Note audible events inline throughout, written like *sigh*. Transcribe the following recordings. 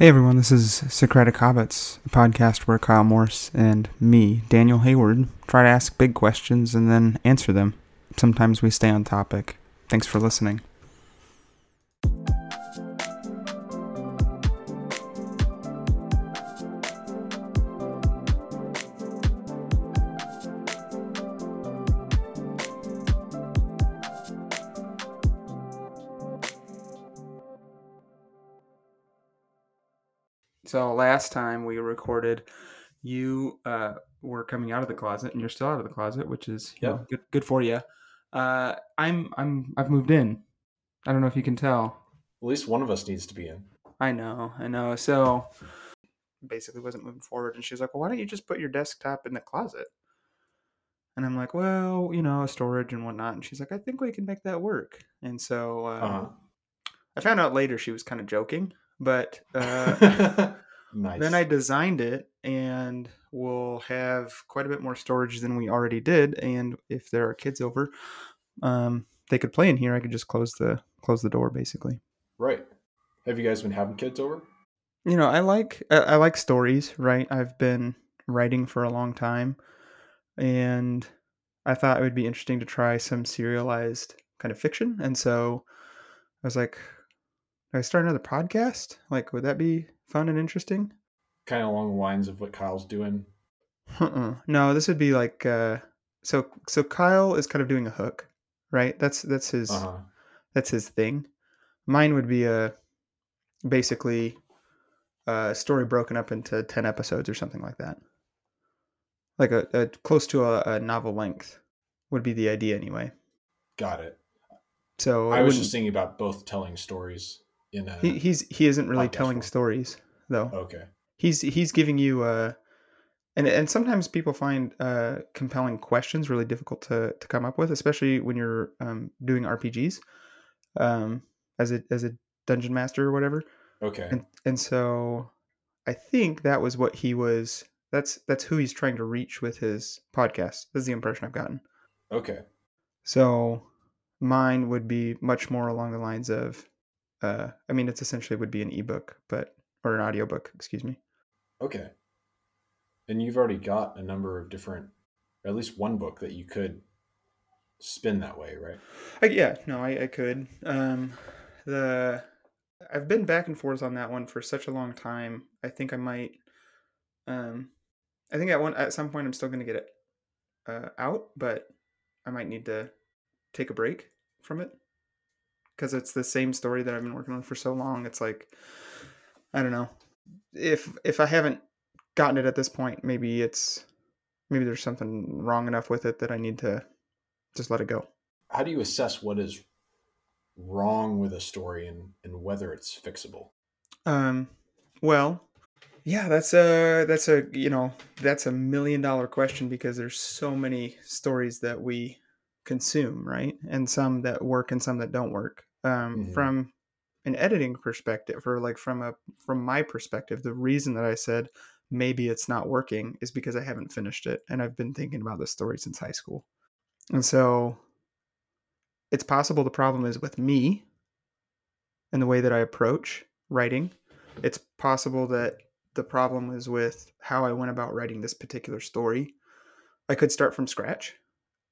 Hey everyone, this is Socratic Hobbits, a podcast where Kyle Morse and me, Daniel Hayward, try to ask big questions and then answer them. Sometimes we stay on topic. Thanks for listening. So last time we recorded, you uh, were coming out of the closet, and you're still out of the closet, which is you know, good good for you. Uh, I'm I'm I've moved in. I don't know if you can tell. At least one of us needs to be in. I know, I know. So basically, wasn't moving forward, and she was like, "Well, why don't you just put your desktop in the closet?" And I'm like, "Well, you know, storage and whatnot." And she's like, "I think we can make that work." And so uh, Uh I found out later she was kind of joking, but uh, nice. *laughs* Then I designed it and we'll have quite a bit more storage than we already did. And if there are kids over, um, they could play in here. I could just close the close the door basically. right. Have you guys been having kids over? You know, I like I I like stories, right? I've been writing for a long time and I thought it would be interesting to try some serialized kind of fiction. And so I was like, "Do I start another podcast? Like, would that be fun and interesting? Kind of along the lines of what Kyle's doing. Uh-uh. No, this would be like uh so so Kyle is kind of doing a hook, right? That's that's his Uh huh. that's his thing. Mine would be a basically a story broken up into 10 episodes or something like that. Like a, a close to a, a novel length would be the idea anyway. Got it. So I was just thinking about both telling stories in a. he, he's he isn't really telling form. stories though. okay. he's he's giving you uh and and sometimes people find uh compelling questions really difficult to to come up with especially when you're um doing rpgs um as a as a dungeon master or whatever Okay. and and so i think that was what he was that's that's who he's trying to reach with his podcast that's the impression i've gotten Okay. so mine would be much more along the lines of uh i mean it's essentially would be an ebook but or an audiobook excuse me Okay. And you've already got a number of different, or at least one book that you could spin that way, right? I, yeah, no, I, I could. Um, the I've been back and forth on that one for such a long time. I think I might. Um, I think at one at some point I'm still going to get it uh, out, but I might need to take a break from it because it's the same story that I've been working on for so long. It's like I don't know if if I haven't gotten it at this point, maybe it's maybe there's something wrong enough with it that I need to just let it go. How do you assess what is wrong with a story and, and whether it's fixable? Um, well, yeah, that's a that's a you know that's a million dollar question because there's so many stories that we consume, right? And some that work and some that don't work. Um, Mhm. From an editing perspective, or like from a from my perspective, the reason that I said maybe it's not working is because I haven't finished it, and I've been thinking about this story since high school, and so it's possible the problem is with me and the way that I approach writing. It's possible that the problem is with how I went about writing this particular story. I could start from scratch,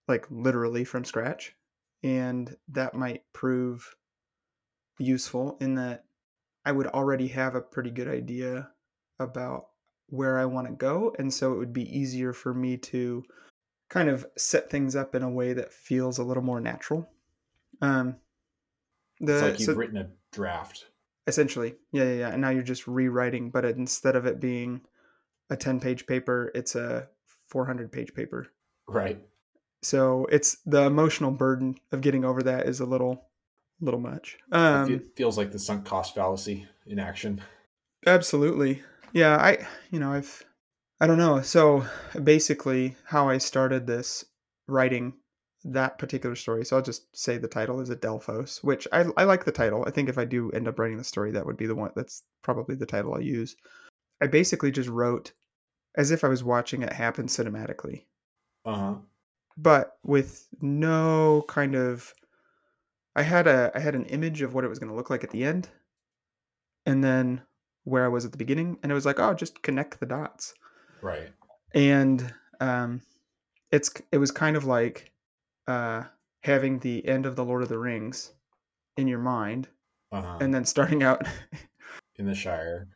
like literally from scratch, and that might prove useful in that I would already have a pretty good idea about where I want to go. And so it would be easier for me to kind of set things up in a way that feels a little more natural. Um, the, It's like you've so- written a draft. essentially yeah yeah yeah and now you're just rewriting but instead of it being a 10 page paper it's a 400 page paper Right. So it's the emotional burden of getting over that is a little little much. It um fe- feels like the sunk cost fallacy in action. absolutely. Yeah i you know i've i don't know. So basically how i started this writing that particular story so i'll just say the title is adelphos which I, I like the title. I think if i do end up writing the story that would be the one that's probably the title i'll use. I basically just wrote as if i was watching it happen cinematically. Uh huh. But with no kind of i had a i had an image of what it was going to look like at the end and then where I was at the beginning, and it was like, oh, just connect the dots. Right. And um, it's it was kind of like uh, having the end of the Lord of the Rings in your mind, Uh-huh. and then starting out. in the Shire.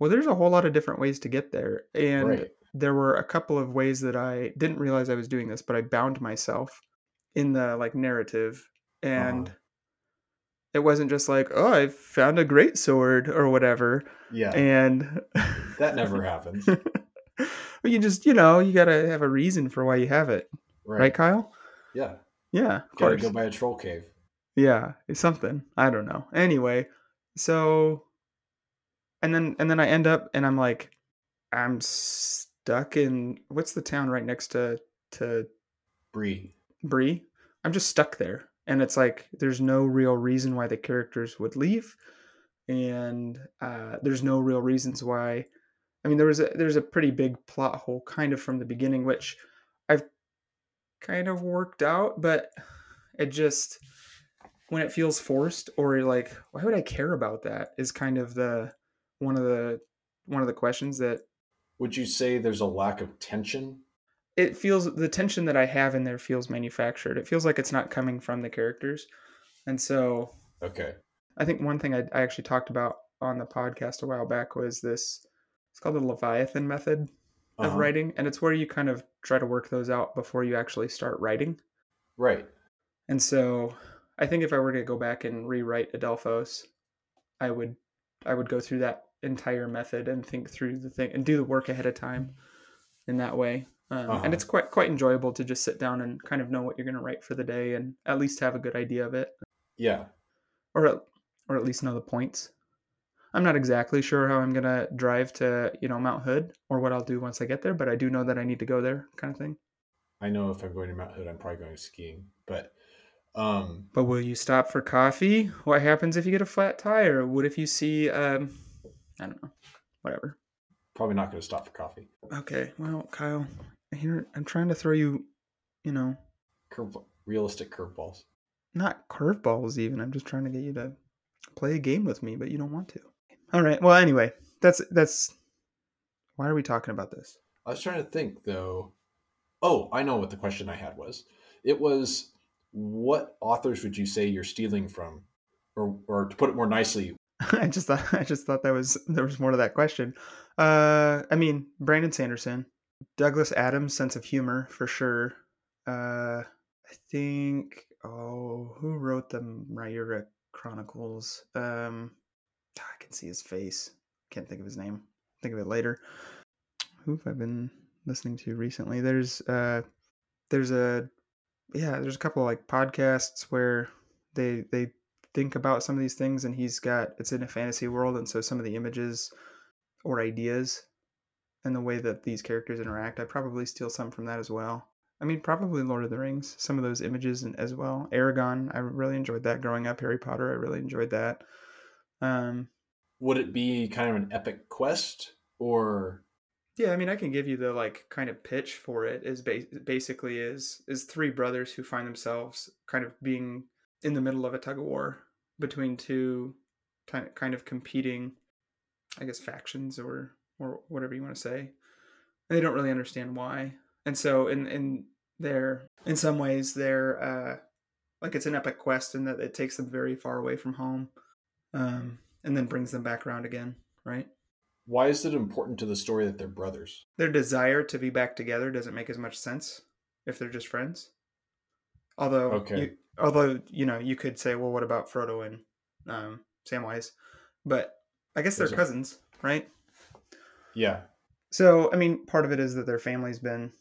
well, there's a whole lot of different ways to get there, and right. There were a couple of ways that I didn't realize I was doing this, but I bound myself in the like narrative and Uh-huh. it wasn't just like, oh, I found a great sword or whatever. Yeah. And that never happens. *laughs* But you just, you know, you got to have a reason for why you have it. Right. Right, Kyle? Yeah. Yeah, of Gotta course. go by a troll cave. Yeah, it's something. I don't know. Anyway, so and then and then I end up and I'm like I'm stuck in what's the town right next to to Bree. Bree? I'm just stuck there. And it's like there's no real reason why the characters would leave and uh there's no real reasons why I mean there was a there's a pretty big plot hole kind of from the beginning which I've kind of worked out, but it just when it feels forced or like why would I care about that is kind of the one of the one of the questions that Would you say there's a lack of tension? it feels the tension that I have in there feels manufactured. It feels like it's not coming from the characters. And so Okay. I think one thing I, I actually talked about on the podcast a while back was this it's called the Leviathan method of Uh-huh. writing. And it's where you kind of try to work those out before you actually start writing. Right. And so I think if I were to go back and rewrite Adelphos, I would I would go through that entire method and think through the thing and do the work ahead of time in that way. Um, Uh-huh. And it's quite quite enjoyable to just sit down and kind of know what you're going to write for the day and at least have a good idea of it, Yeah. or at, or at least know the points. I'm not exactly sure how I'm going to drive to you know Mount Hood or what I'll do once I get there, but I do know that I need to go there, kind of thing. I know if I'm going to Mount Hood, I'm probably going skiing. But um But will you stop for coffee? What happens if you get a flat tire? What if you see, um, I don't know, whatever. probably not going to stop for coffee. Okay, well, Kyle, here I'm trying to throw you, you know, Curve realistic curveballs. not curveballs even. I'm just trying to get you to play a game with me, but you don't want to. All right. Well, anyway, that's that's. Why are we talking about this? I was trying to think though. Oh, I know what the question I had was. It was what authors would you say you're stealing from? Or or to put it more nicely, *laughs* I just thought I just thought that was there was more to that question. Uh, I mean, Brandon Sanderson, Douglas Adams' sense of humor for sure. Uh, I think oh, who wrote the Riyria Chronicles? Um, I can see his face. Can't think of his name. Think of it later. Who have I been listening to recently? There's uh, there's a yeah, there's a couple like podcasts where they they think about some of these things and he's got it's in a fantasy world and so some of the images or ideas and the way that these characters interact i probably steal some from that as well. I mean probably lord of the rings some of those images and as well. Eragon i really enjoyed that growing up. Harry potter i really enjoyed that. Um would it be kind of an epic quest or? Yeah i mean i can give you the like kind of pitch for it is ba- basically is is three brothers who find themselves kind of being in the middle of a tug of war between two kind of, kind of competing i guess factions or or whatever you want to say And they don't really understand why and so in in their in some ways they're uh like it's an epic quest in that it takes them very far away from home um and then brings them back around again right why is it important to the story that they're brothers? their desire to be back together doesn't make as much sense if they're just friends. Although, Okay. you, although you know, you could say, well, what about Frodo and um, Samwise? But I guess they're Those are- cousins, right? Yeah. So, I mean, part of it is that their family's been.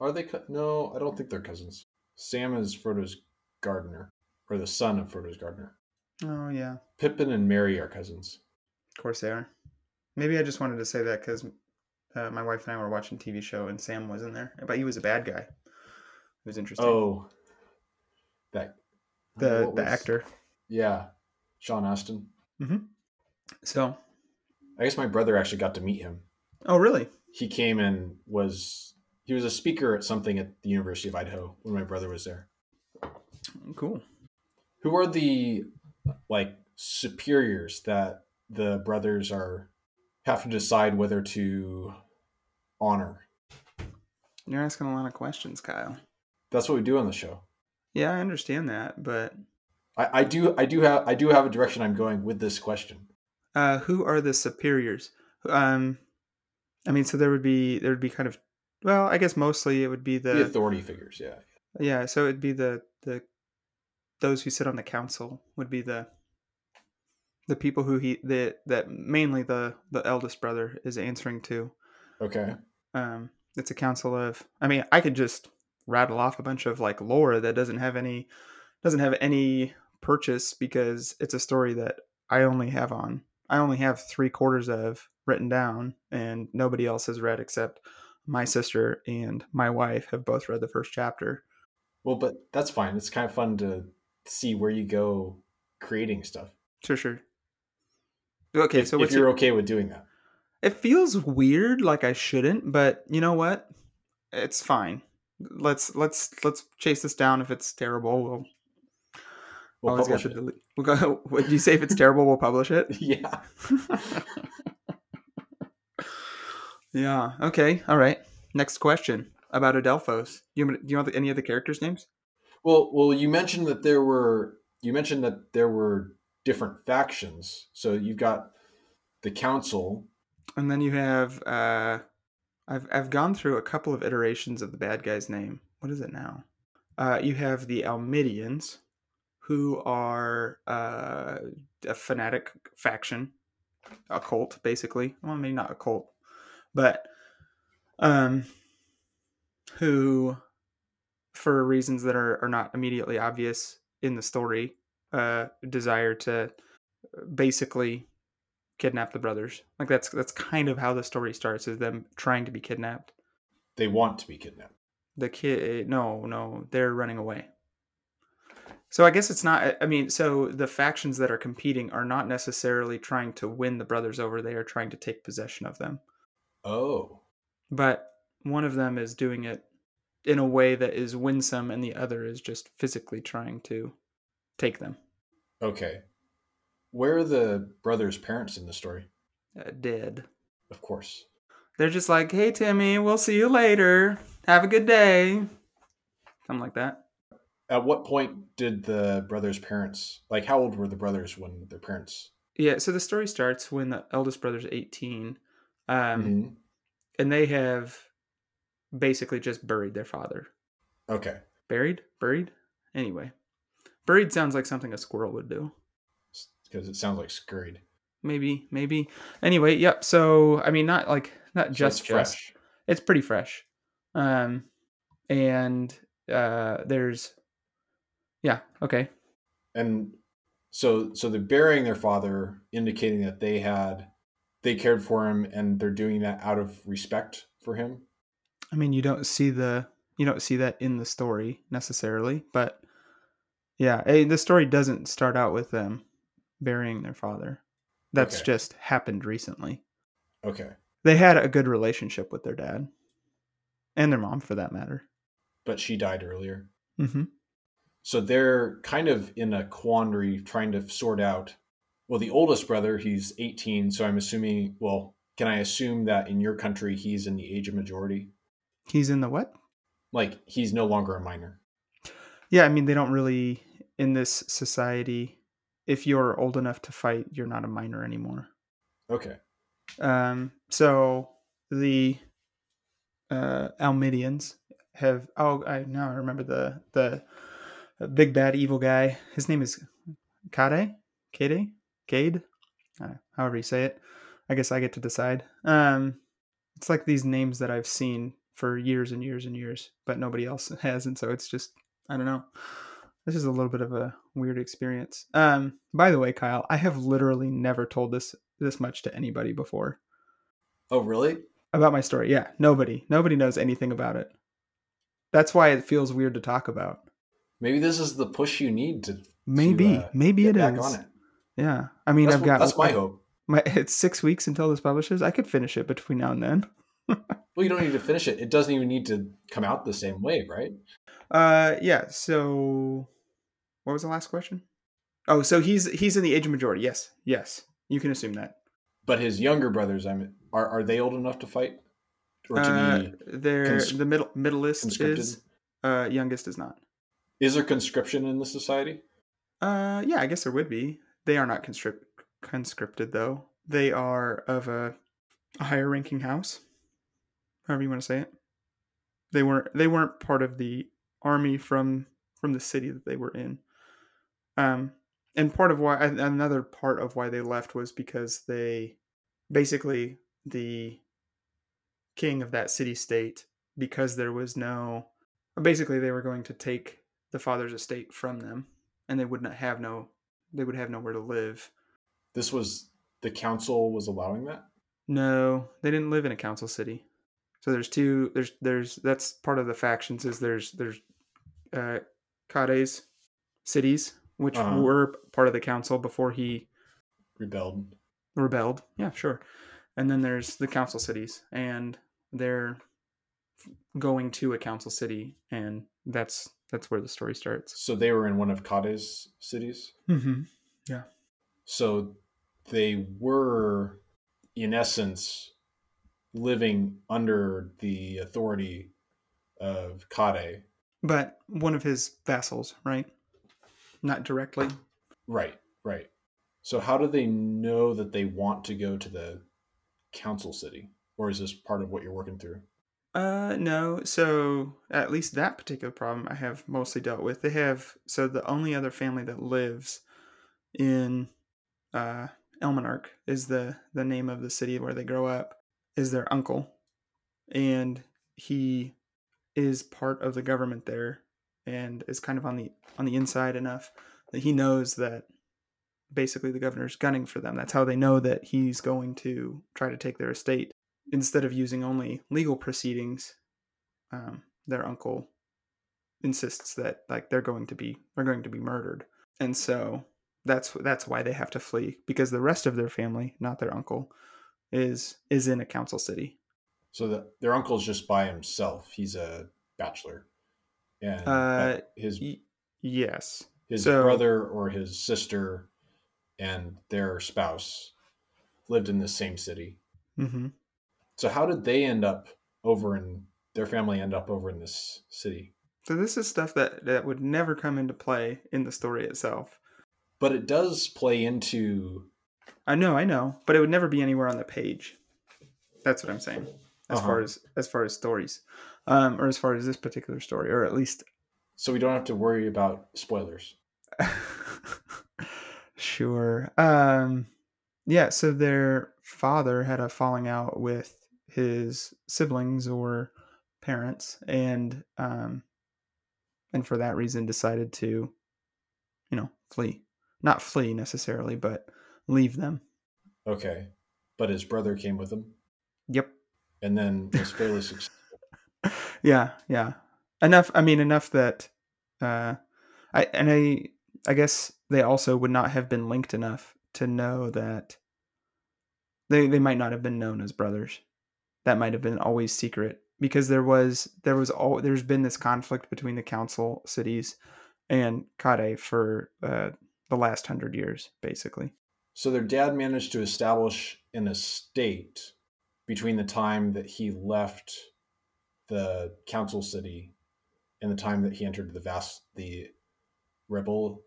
Are they co- No, I don't think they're cousins. Sam is Frodo's gardener or the son of Frodo's gardener. Oh yeah, Pippin and Merry are cousins. of course they are. Maybe I just wanted to say that because uh, my wife and I were watching a TV show and Sam was in there, but he was a bad guy. It was interesting. Oh. That the what the was- actor. Yeah. Sean Astin. Mm-hmm. So, I guess my brother actually got to meet him. oh really? He came and was he was a speaker at something at the University of Idaho when my brother was there. Cool. Who are the like superiors that the brothers are have to decide whether to honor. You're asking a lot of questions, Kyle. That's what we do on the show. Yeah, I understand that, but I, I do I do have I do have a direction I'm going with this question. uh, who are the superiors? Um, I mean, so there would be there would be kind of well, I guess mostly it would be the The authority figures, yeah. yeah. So it'd be the the those who sit on the council would be the the people who he the that mainly the the eldest brother is answering to. Okay. Um, it's a council of. I mean, I could just rattle off a bunch of like lore that doesn't have any doesn't have any purchase because it's a story that I only have on. I only have three quarters of written down, and nobody else has read except my sister and my wife have both read the first chapter. Well, but that's fine. It's kind of fun to see where you go creating stuff. Sure, sure. Okay, if, so if you're your, okay with doing that. it feels weird, like I shouldn't, but you know what? It's fine. Let's let's let's chase this down. If it's terrible, we'll We'll always publish to it. delete. We'll go. *laughs* Would you say if it's *laughs* terrible, we'll publish it? *laughs* Yeah. yeah. Okay. All right. Next question about Adelphos. You do you want any of the characters' names? Well, well, you mentioned that there were you mentioned that there were different factions. So you've got the council. And then you have. uh I've I've gone through a couple of iterations of the bad guy's name. What is it now? Uh, you have the Almidians, who are uh, a fanatic faction, a cult, basically. Well, maybe not a cult, but um, who, for reasons that are, are not immediately obvious in the story, uh, desire to basically kidnap the brothers. Like that's that's kind of how the story starts: is them trying to be kidnapped. They want to be kidnapped. The kid, no, no, they're running away. So I guess it's not. I mean, so the factions that are competing are not necessarily trying to win the brothers over. They are trying to take possession of them. Oh. But one of them is doing it in a way that is winsome, and the other is just physically trying to take them. Okay. Where are the brothers' parents in the story? Uh, dead. Of course. They're just like, "Hey, Timmy, we'll see you later. Have a good day." Something like that. At what point did the brothers' parents like how old were the brothers when their parents Yeah. So the story starts when the eldest brother's eighteen, um, Mhm. and they have basically just buried their father. Okay. Buried? Buried? Anyway, buried sounds like something a squirrel would do. Because it sounds like scurried. Maybe, maybe. Anyway, yep. So I mean, not like not So just it's just. fresh. It's pretty fresh, um, and uh, there's, yeah, okay, And so so they're burying their father, indicating that they had they cared for him and they're doing that out of respect for him. I mean, you don't see the you don't see that in the story necessarily, but yeah, eh, the story doesn't start out with them burying their father. That's Okay. just happened recently. Okay. They had a good relationship with their dad and their mom, for that matter. But she died earlier. hmm So they're kind of in a quandary trying to sort out. Well, the oldest brother, he's 18, so I'm assuming, well, can I assume that in your country he's in the age of majority? He's in the what? Like he's no longer a minor. Yeah, I mean, they don't really in this society. If you're old enough to fight, you're not a minor anymore. Okay. Um, so the uh, Almidians have. Oh, I now I remember the the uh, big bad evil guy. His name is Kade. Kade. Cade. Uh, however you say it. I guess I get to decide. Um, it's like these names that I've seen for years and years and years, but nobody else *laughs* has, and so it's just I don't know. This is a little bit of a weird experience. Um, by the way, Kyle, I have literally never told this this much to anybody before Oh, really? about my story. Yeah, nobody, nobody knows anything about it. That's why it feels weird to talk about. Maybe this is the push you need to Maybe, uh, maybe it is. it. Yeah, I mean, That's, I've what- got that's my hope. my *laughs* it's six weeks until this publishes. I could finish it between now and then. *laughs* Well, you don't need to finish it. It doesn't even need to come out the same way, right? Uh, yeah. So, what was the last question? Oh, so he's he's in the age of majority. Yes, yes, you can assume that. But his younger brothers, I mean, are are they old enough to fight? Or to Uh, be they're the middle middleist is uh youngest is not. is there conscription in the society? Uh, yeah, I guess there would be. They are not conscript conscripted though. They are of a, a higher ranking house, however you want to say it. They weren't they weren't part of the army from from the city that they were in. Um, and part of why another part of why they left was because they basically the king of that city state because there was no basically they were going to take the father's estate from them and they would not have no they would have nowhere to live This was the council was allowing that. no they didn't live in a council city so there's two there's there's that's part of the factions is there's there's uh Kades cities which Uh-huh. were part of the council before he Rebelled. rebelled yeah sure and then there's the council cities and they're going to a council city and that's that's where the story starts So they were in one of Kade's cities. mm-hmm. Yeah. So they were, in essence, living under the authority of Kade. but one of his vassals right not directly Right, right. So how do they know that they want to go to the council city? Or is this part of what you're working through? Uh, no. So at least that particular problem I have mostly dealt with. They have so the only other family that lives in uh Elmonarch is the the name of the city where they grow up is their uncle, and he is part of the government there and is kind of on the on the inside enough that he knows that basically the governor's gunning for them. That's how they know that he's going to try to take their estate instead of using only legal proceedings, um, their uncle insists that like they're going to be they're going to be murdered, and so that's that's why they have to flee because the rest of their family, not their uncle, is is in a council city. So the, their uncle's just by himself. He's a bachelor. And Uh, his Y- yes, his so- brother or his sister and their spouse lived in the same city. hmm So how did they end up over in their family end up over in this city? so this is stuff that that would never come into play in the story itself. But it does play into I know, I know, but it would never be anywhere on the page. That's what I'm saying. As Uh-huh. far as as far as stories, um, or as far as this particular story, or at least so we don't have to worry about spoilers. *laughs* sure. Um, yeah. So their father had a falling out with his siblings or parents, and um, and for that reason decided to, you know, flee. Not flee necessarily, but leave them. Okay. But his brother came with him Yep. and then was fairly *laughs* successful. Yeah yeah. Enough i mean enough that uh i and i i guess they also would not have been linked enough to know that they they might not have been known as brothers. That might have been always secret because there was there was all there's been this conflict between the council cities and Kade for uh, the last hundred years basically. So their dad managed to establish an estate between the time that he left the council city and the time that he entered the vast the rebel.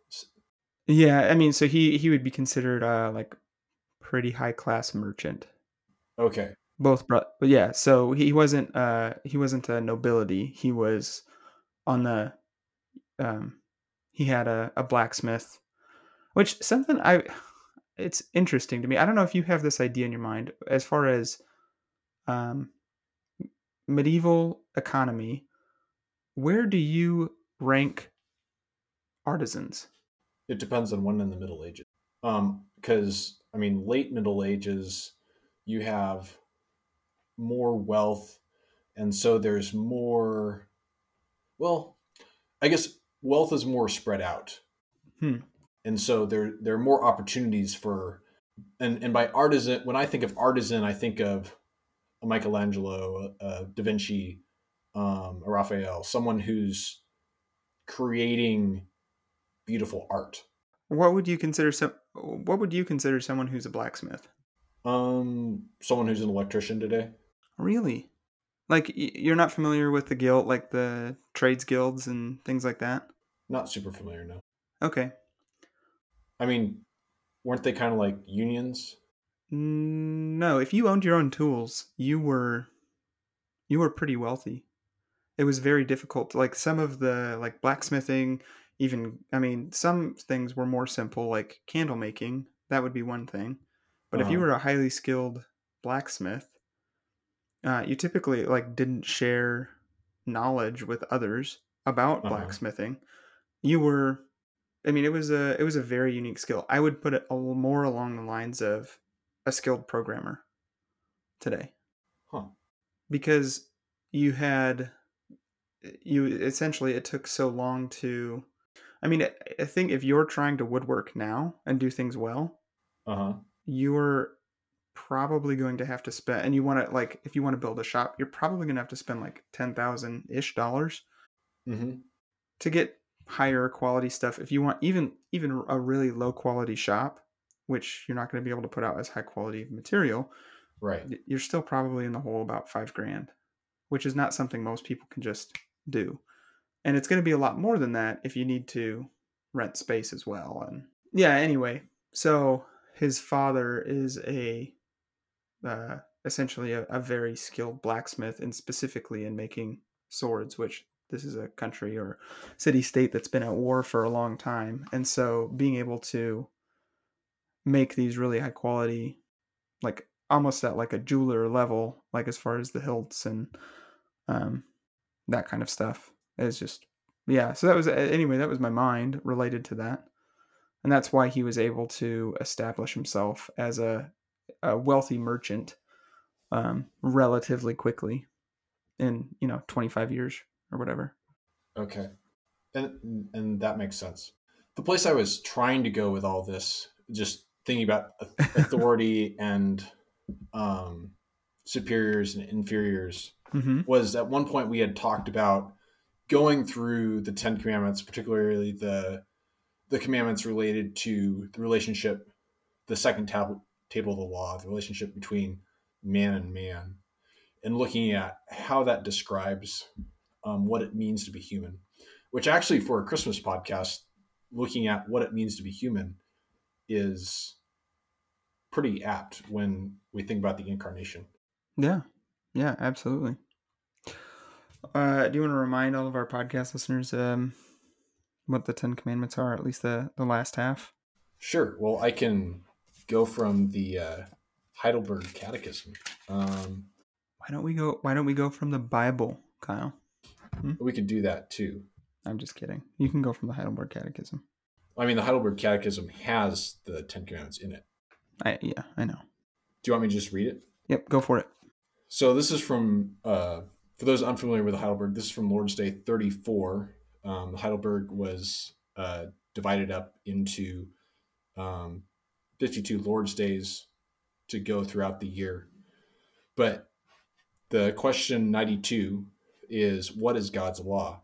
yeah i mean so he he would be considered uh like pretty high class merchant. Okay, both bro but yeah so he wasn't uh he wasn't a nobility. He was on the um he had a, a blacksmith which something i it's interesting to me. I don't know if you have this idea in your mind as far as um medieval economy where do you rank artisans it depends on when in the Middle Ages. Um, because I mean, late Middle Ages, you have more wealth, and so there's more. Well, I guess wealth is more spread out, Hmm. and so there there are more opportunities for, and and by artisan, when I think of artisan, I think of a Michelangelo, a, Da Vinci, um, a Raphael, someone who's creating beautiful art. what would you consider some what would you consider someone who's a blacksmith Um, someone who's an electrician today. Really? Like you're not familiar with the guild, like the trades guilds and things like that? Not super familiar, no. Okay. I mean, weren't they kind of like unions? Mm, No, if you owned your own tools, you were you were pretty wealthy. It was very difficult. Like some of the like blacksmithing, even I mean, some things were more simple, like candle making. That would be one thing. But if you Uh-huh. were a highly skilled blacksmith, uh, you typically like didn't share knowledge with others about Uh-huh. blacksmithing. You were, I mean, it was a it was a very unique skill. I would put it a little more along the lines of a skilled programmer today Huh. because you had you essentially it took so long to i mean I- think if you're trying to woodwork now and do things well Uh huh. you're probably going to have to spend and you want to like if you want to build a shop you're probably going to have to spend like 10,000 ish dollars Mm-hmm. to get higher quality stuff if you want even even a really low quality shop which you're not going to be able to put out as high quality material Right. you're still probably in the hole about five grand, which is not something most people can just do. And it's going to be a lot more than that if you need to rent space as well. And yeah, anyway, so his father is a uh, essentially a, a very skilled blacksmith, and specifically in making swords, which this is a country or city state that's been at war for a long time. And so being able to make these really high quality like almost at like a jeweler level, like as far as the hilts and um, that kind of stuff. It's just yeah. So that was anyway. That was my mind related to that, and that's why he was able to establish himself as a, a wealthy merchant um, relatively quickly in you know 25 years or whatever. Okay. And and that makes sense. The place I was trying to go with all this, just thinking about *laughs* authority and um, superiors and inferiors, Mm-hmm. was at one point we had talked about going through the Ten Commandments, particularly the the commandments related to the relationship, the second tab- table of the law, the relationship between man and man, and looking at how that describes um, what it means to be human. Which actually, for a Christmas podcast, looking at what it means to be human is pretty apt when we think about the incarnation. Yeah, yeah, absolutely. Uh, do you want to remind all of our podcast listeners um, what the Ten Commandments are, at least the the last half? Sure. Well, I can go from the uh, Heidelberg Catechism. Um, Why don't we go? Why don't we go from the Bible, Kyle? we could do that too. I'm just kidding. You can go from the Heidelberg Catechism. I mean, the Heidelberg Catechism has the Ten Commandments in it. I yeah, I know. Do you want me to just read it? Yep, go for it. So this is from, uh, for those unfamiliar with Heidelberg, this is from Lord's Day 34. Um, Heidelberg was uh, divided up into um, 52 Lord's Days to go throughout the year. But the question 92 is, what is God's law?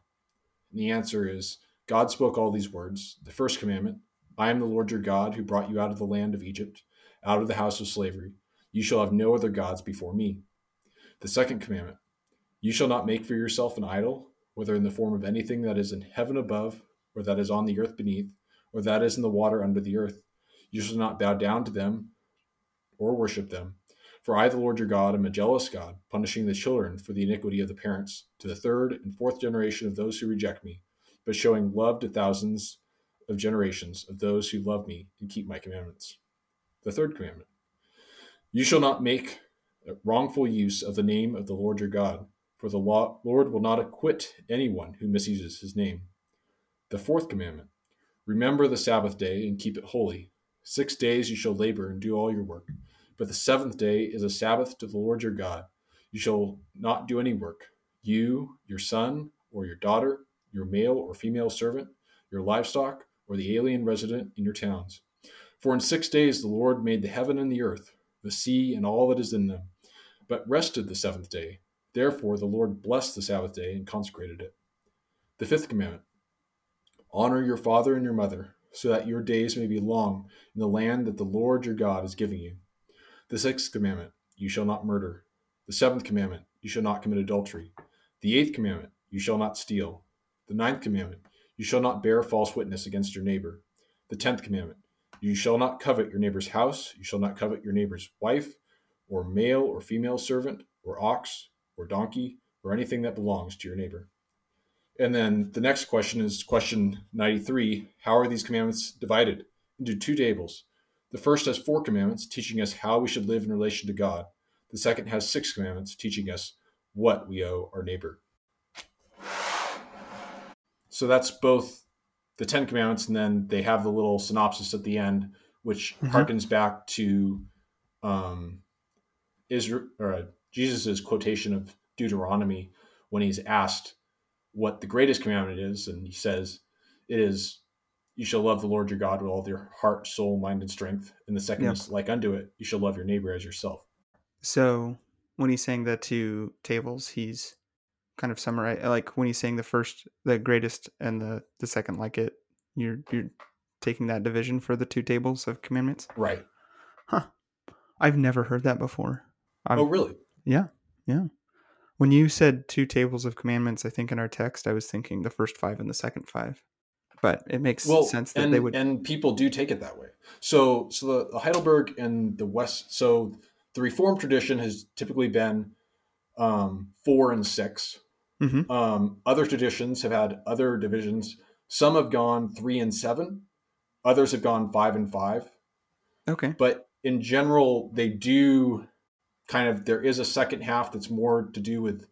And the answer is, God spoke all these words. The first commandment, I am the Lord your God who brought you out of the land of Egypt, out of the house of slavery. You shall have no other gods before me. The second commandment You shall not make for yourself an idol, whether in the form of anything that is in heaven above, or that is on the earth beneath, or that is in the water under the earth. You shall not bow down to them or worship them. For I, the Lord your God, am a jealous God, punishing the children for the iniquity of the parents, to the third and fourth generation of those who reject me, but showing love to thousands of generations of those who love me and keep my commandments. The third commandment You shall not make wrongful use of the name of the Lord your God, for the Lord will not acquit anyone who misuses his name. The fourth commandment Remember the Sabbath day and keep it holy. Six days you shall labor and do all your work, but the seventh day is a Sabbath to the Lord your God. You shall not do any work, you, your son, or your daughter, your male or female servant, your livestock, or the alien resident in your towns. For in six days the Lord made the heaven and the earth, the sea, and all that is in them, but rested the seventh day. Therefore the Lord blessed the Sabbath day and consecrated it. The fifth commandment Honor your father and your mother, so that your days may be long in the land that the Lord your God is giving you. The sixth commandment, you shall not murder. The seventh commandment, you shall not commit adultery. The eighth commandment, you shall not steal. The ninth commandment, you shall not bear false witness against your neighbor. The tenth commandment, you shall not covet your neighbor's house. You shall not covet your neighbor's wife, or male or female servant, or ox, or donkey, or anything that belongs to your neighbor. And then the next question is question 93 How are these commandments divided? Into two tables. The first has four commandments, teaching us how we should live in relation to God. The second has six commandments, teaching us what we owe our neighbor. So that's both the Ten Commandments, and then they have the little synopsis at the end, which mm-hmm. harkens back to um, Israel or uh, Jesus's quotation of Deuteronomy when he's asked what the greatest commandment is, and he says, "It is you shall love the Lord your God with all your heart, soul, mind, and strength." And the second yep. is like unto it, you shall love your neighbor as yourself. So when he's saying the two tables, he's kind of summarize like when he's saying the first the greatest and the the second like it you're you're taking that division for the two tables of commandments? Right. Huh. I've never heard that before. I've, oh really? Yeah yeah. When you said two tables of commandments i think in our text i was thinking the first five and the second five but it makes well, sense that and, they would and people do take it that way. So so the, the heidelberg and the west so the reformed tradition has typically been um, four and six Mm-hmm. Um, other traditions have had other divisions. Some have gone three and seven. Others have gone five and five. Okay. But in general, they do kind of. There is a second half that's more to do with,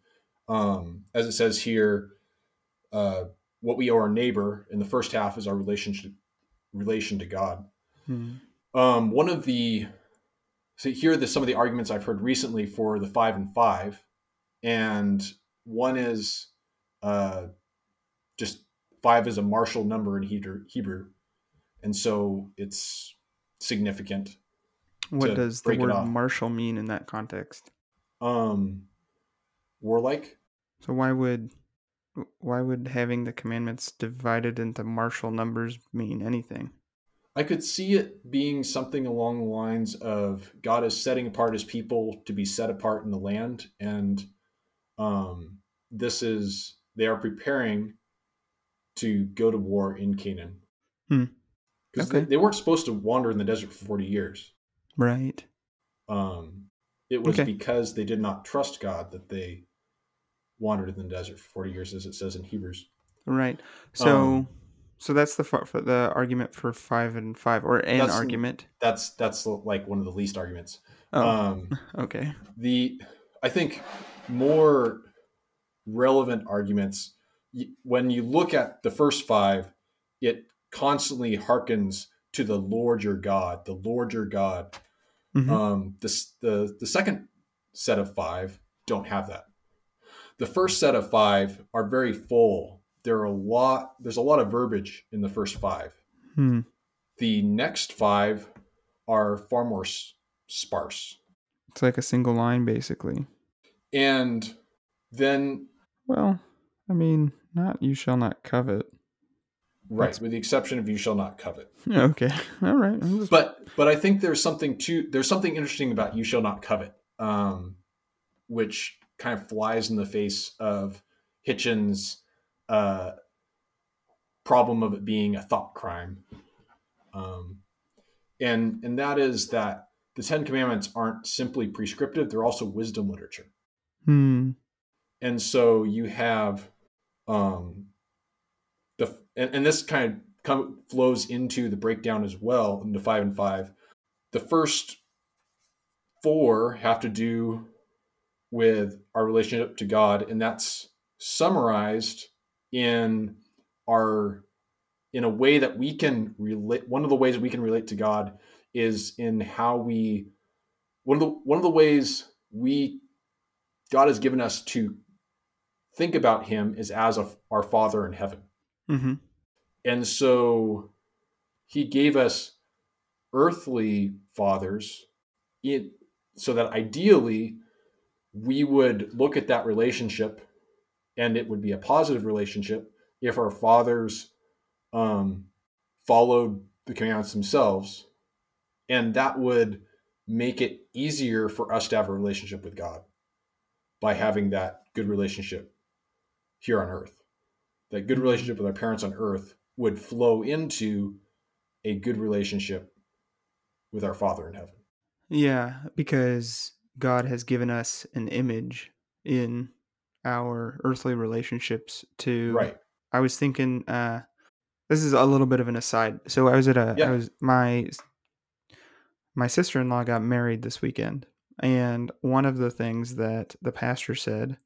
um, as it says here, uh, what we owe our neighbor. And the first half is our relationship relation to God. Mm-hmm. Um, one of the so here are the, some of the arguments I've heard recently for the five and five, and one is uh, just five is a martial number in Hebrew, and so it's significant. What does the word martial mean in that context? Um, warlike. So why would why would having the commandments divided into martial numbers mean anything? I could see it being something along the lines of God is setting apart his people to be set apart in the land and um, this is they are preparing to go to war in Canaan. Because hmm. okay. they, they, weren't supposed to wander in the desert for 40 years. Right. Um, it was okay. because they did not trust God that they wandered in the desert for 40 years, as it says in Hebrews. Right. So, um, so that's the for the argument for five and five, or an that's, argument. That's that's like one of the least arguments. Oh, um, *laughs* okay. The I think more relevant arguments. When you look at the first five, it constantly harkens to the Lord your God, the Lord your God. Mm-hmm. Um, this, the the second set of five don't have that. The first set of five are very full. There are a lot. There's a lot of verbiage in the first five. Hmm. The next five are far more sparse. It's like a single line, basically. And then well, I mean, not you shall not covet. Right, That's... with the exception of you shall not covet. *laughs* Okay, *laughs* all right. Just... But but I think there's something to there's something interesting about you shall not covet, um, which kind of flies in the face of Hitchens' uh, problem of it being a thought crime, um, and and that is that the Ten Commandments aren't simply prescriptive; they're also wisdom literature. Hmm. And so you have um the and, and this kind of come, flows into the breakdown as well into five and five. The first four have to do with our relationship to god and that's summarized in our in a way that we can relate one of the ways we can relate to god is in how we one of the one of the ways we god has given us to think about him is as a, our Father in heaven. Mm-hmm. And so he gave us earthly fathers in, so that ideally we would look at that relationship and it would be a positive relationship if our fathers um, followed the commandments themselves. And that would make it easier for us to have a relationship with God by having that good relationship here on earth. That good relationship with our parents on earth would flow into a good relationship with our Father in heaven. Yeah, because God has given us an image in our earthly relationships to Right. I was thinking uh this is a little bit of an aside. So I was at a Yeah. I was my my sister-in-law got married this weekend and one of the things that the pastor said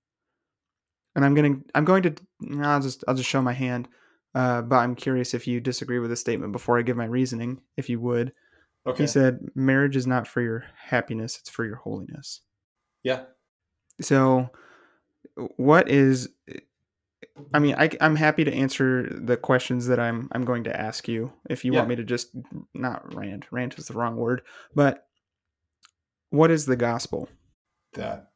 and I'm going to I'm going to I'll just I'll just show my hand uh, but I'm curious if you disagree with the statement before I give my reasoning if you would. Okay. He said marriage is not for your happiness, it's for your holiness. yeah. So, what is? I mean, I, am happy to answer the questions that I'm I'm going to ask you. If you Yeah. want me to just not rant, rant is the wrong word, but what is the gospel? That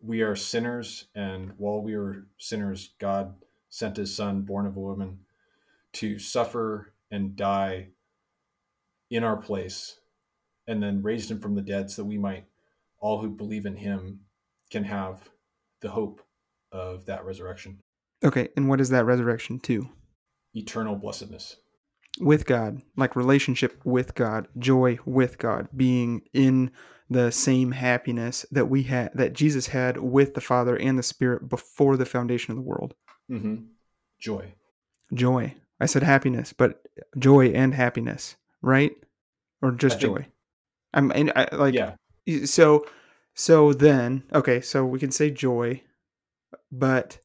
we are sinners, and while we were sinners, God sent his son, born of a woman, to suffer and die in our place, and then raised him from the dead so that we might, all who believe in him, can have the hope of that resurrection, Okay, and what is that resurrection to? eternal blessedness. With God, like relationship with God, joy with God, being in the same happiness that we had, that Jesus had with the Father and the Spirit before the foundation of the world. hmm Joy. Joy. I said happiness, but joy and happiness, right? Or just I think- joy. I'm and I, like yeah. so so then okay so we can say joy but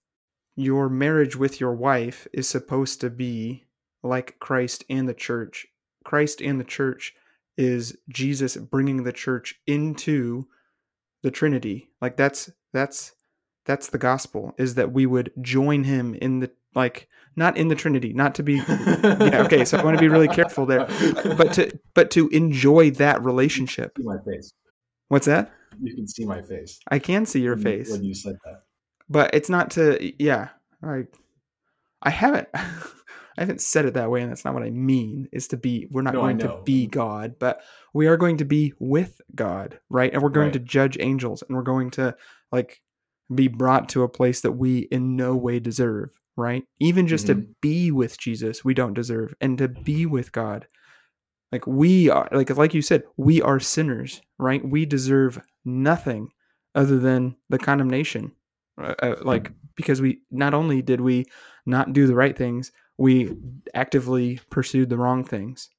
your marriage with your wife is supposed to be like christ and the church christ and the church is jesus bringing the church into the trinity like that's that's that's the gospel is that we would join him in the like not in the trinity not to be yeah okay so i want to be really careful there but to but to enjoy that relationship my face. what's that You can see my face. I can see your when you- face, when you said that. but it's not to. Yeah, I, I haven't, *laughs* I haven't said it that way, and that's not what I mean. Is to be. We're not No, going to be God, but we are going to be with God, right? And we're going Right. to judge angels, and we're going to like be brought to a place that we in no way deserve, right? Even just to Mhm. be with Jesus, we don't deserve, and to be with God. Like we are, like like you said, we are sinners, right? We deserve nothing other than the condemnation uh, uh, like because we not only did we not do the right things we actively pursued the wrong things.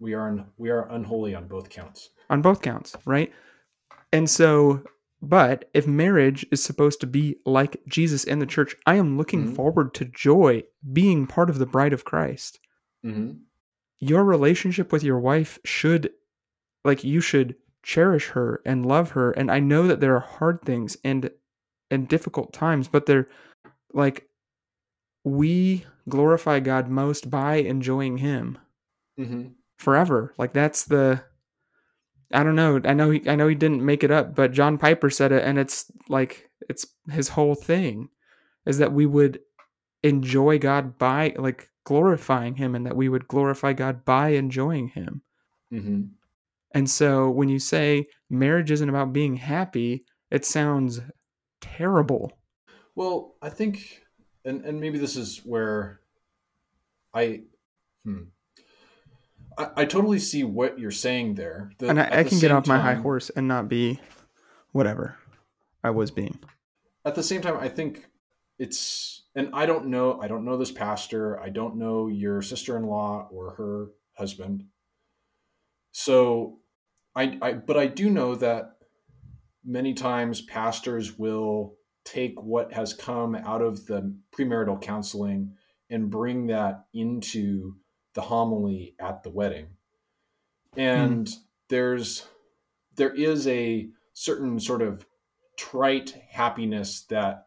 We are un- we are unholy on both counts. on both counts right? And so but if marriage is supposed to be like jesus and the church i am looking Mhm. forward to joy being part of the bride of christ. Hmm your relationship with your wife should like you should cherish her and love her. And i know that there are hard things and and difficult times but they're like we glorify god most by enjoying him hmm forever. Like that's the i don't know. I know he i know he didn't make it up but john piper said it and it's like it's his whole thing is that we would enjoy god by like glorifying him and that we would glorify god by enjoying him. Hmm and so when you say marriage isn't about being happy, it sounds terrible. Well, I think, and and maybe this is where I, hmm, I, I totally see what you're saying there. The- and I, I can get off my high horse and not be whatever I was being. At the same time, I think it's, and I don't know, I don't know this pastor, I don't know your sister-in-law or her husband. So, I, I, but I do know that many times pastors will take what has come out of the premarital counseling and bring that into the homily at the wedding. And there's there is a certain sort of trite happiness that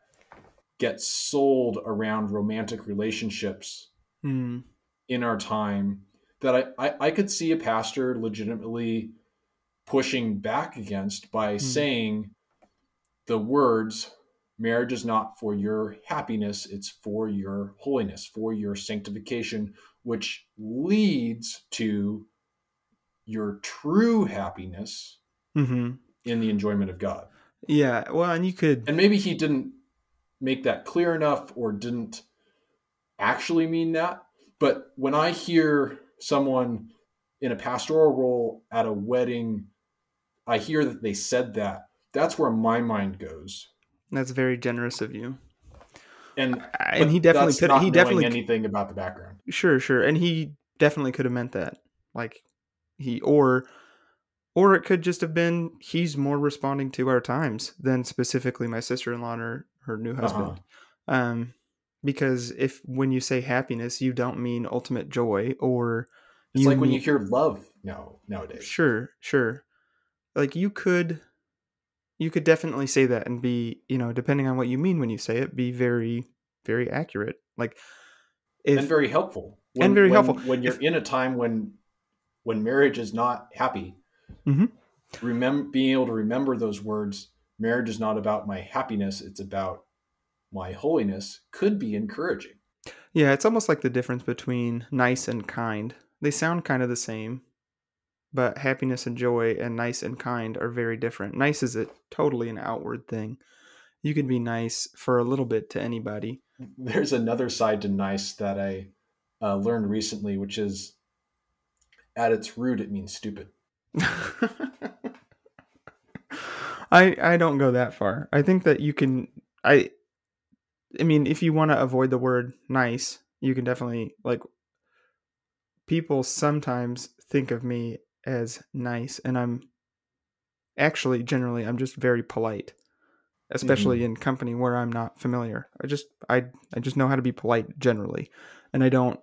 gets sold around romantic relationships Hmm. in our time that I, I, I could see a pastor legitimately pushing back against by saying the words marriage is not for your happiness it's for your holiness for your sanctification which leads to your true happiness Mm-hmm. in the enjoyment of God. Yeah. Well, and you could. And maybe he didn't make that clear enough or didn't actually mean that. But when I hear someone in a pastoral role at a wedding, I hear that they said that. That's where my mind goes. That's very generous of you. And And he definitely could. not He definitely anything about the background. Sure, sure. And he definitely could have meant that. Like he or or it could just have been he's more responding to our times than specifically my sister-in-law and her, her new husband. Uh-huh. Um because if when you say happiness, you don't mean ultimate joy or It's like when you hear love now nowadays. Sure, sure. Like you could you could definitely say that and be, you know, depending on what you mean when you say it, be very very accurate. Like if and very helpful. And very when- helpful. when you're If- in a time when when marriage is not happy. Mm-hmm. Remember being able to remember those words. Marriage is not about my happiness; it's about my holiness. Could be encouraging. Yeah, it's almost like the difference between nice and kind. They sound kind of the same, but happiness and joy and nice and kind are very different. Nice is a totally an outward thing. You can be nice for a little bit to anybody. *laughs* There's another side to nice that I uh, learned recently, which is at its root, it means stupid. *laughs* I I don't go that far. I think that you can I I mean, if you want to avoid the word nice, you can definitely like people sometimes think of me as nice and I'm actually generally I'm just very polite. Especially in company where I'm not familiar. I just I I just know how to be polite generally. And I don't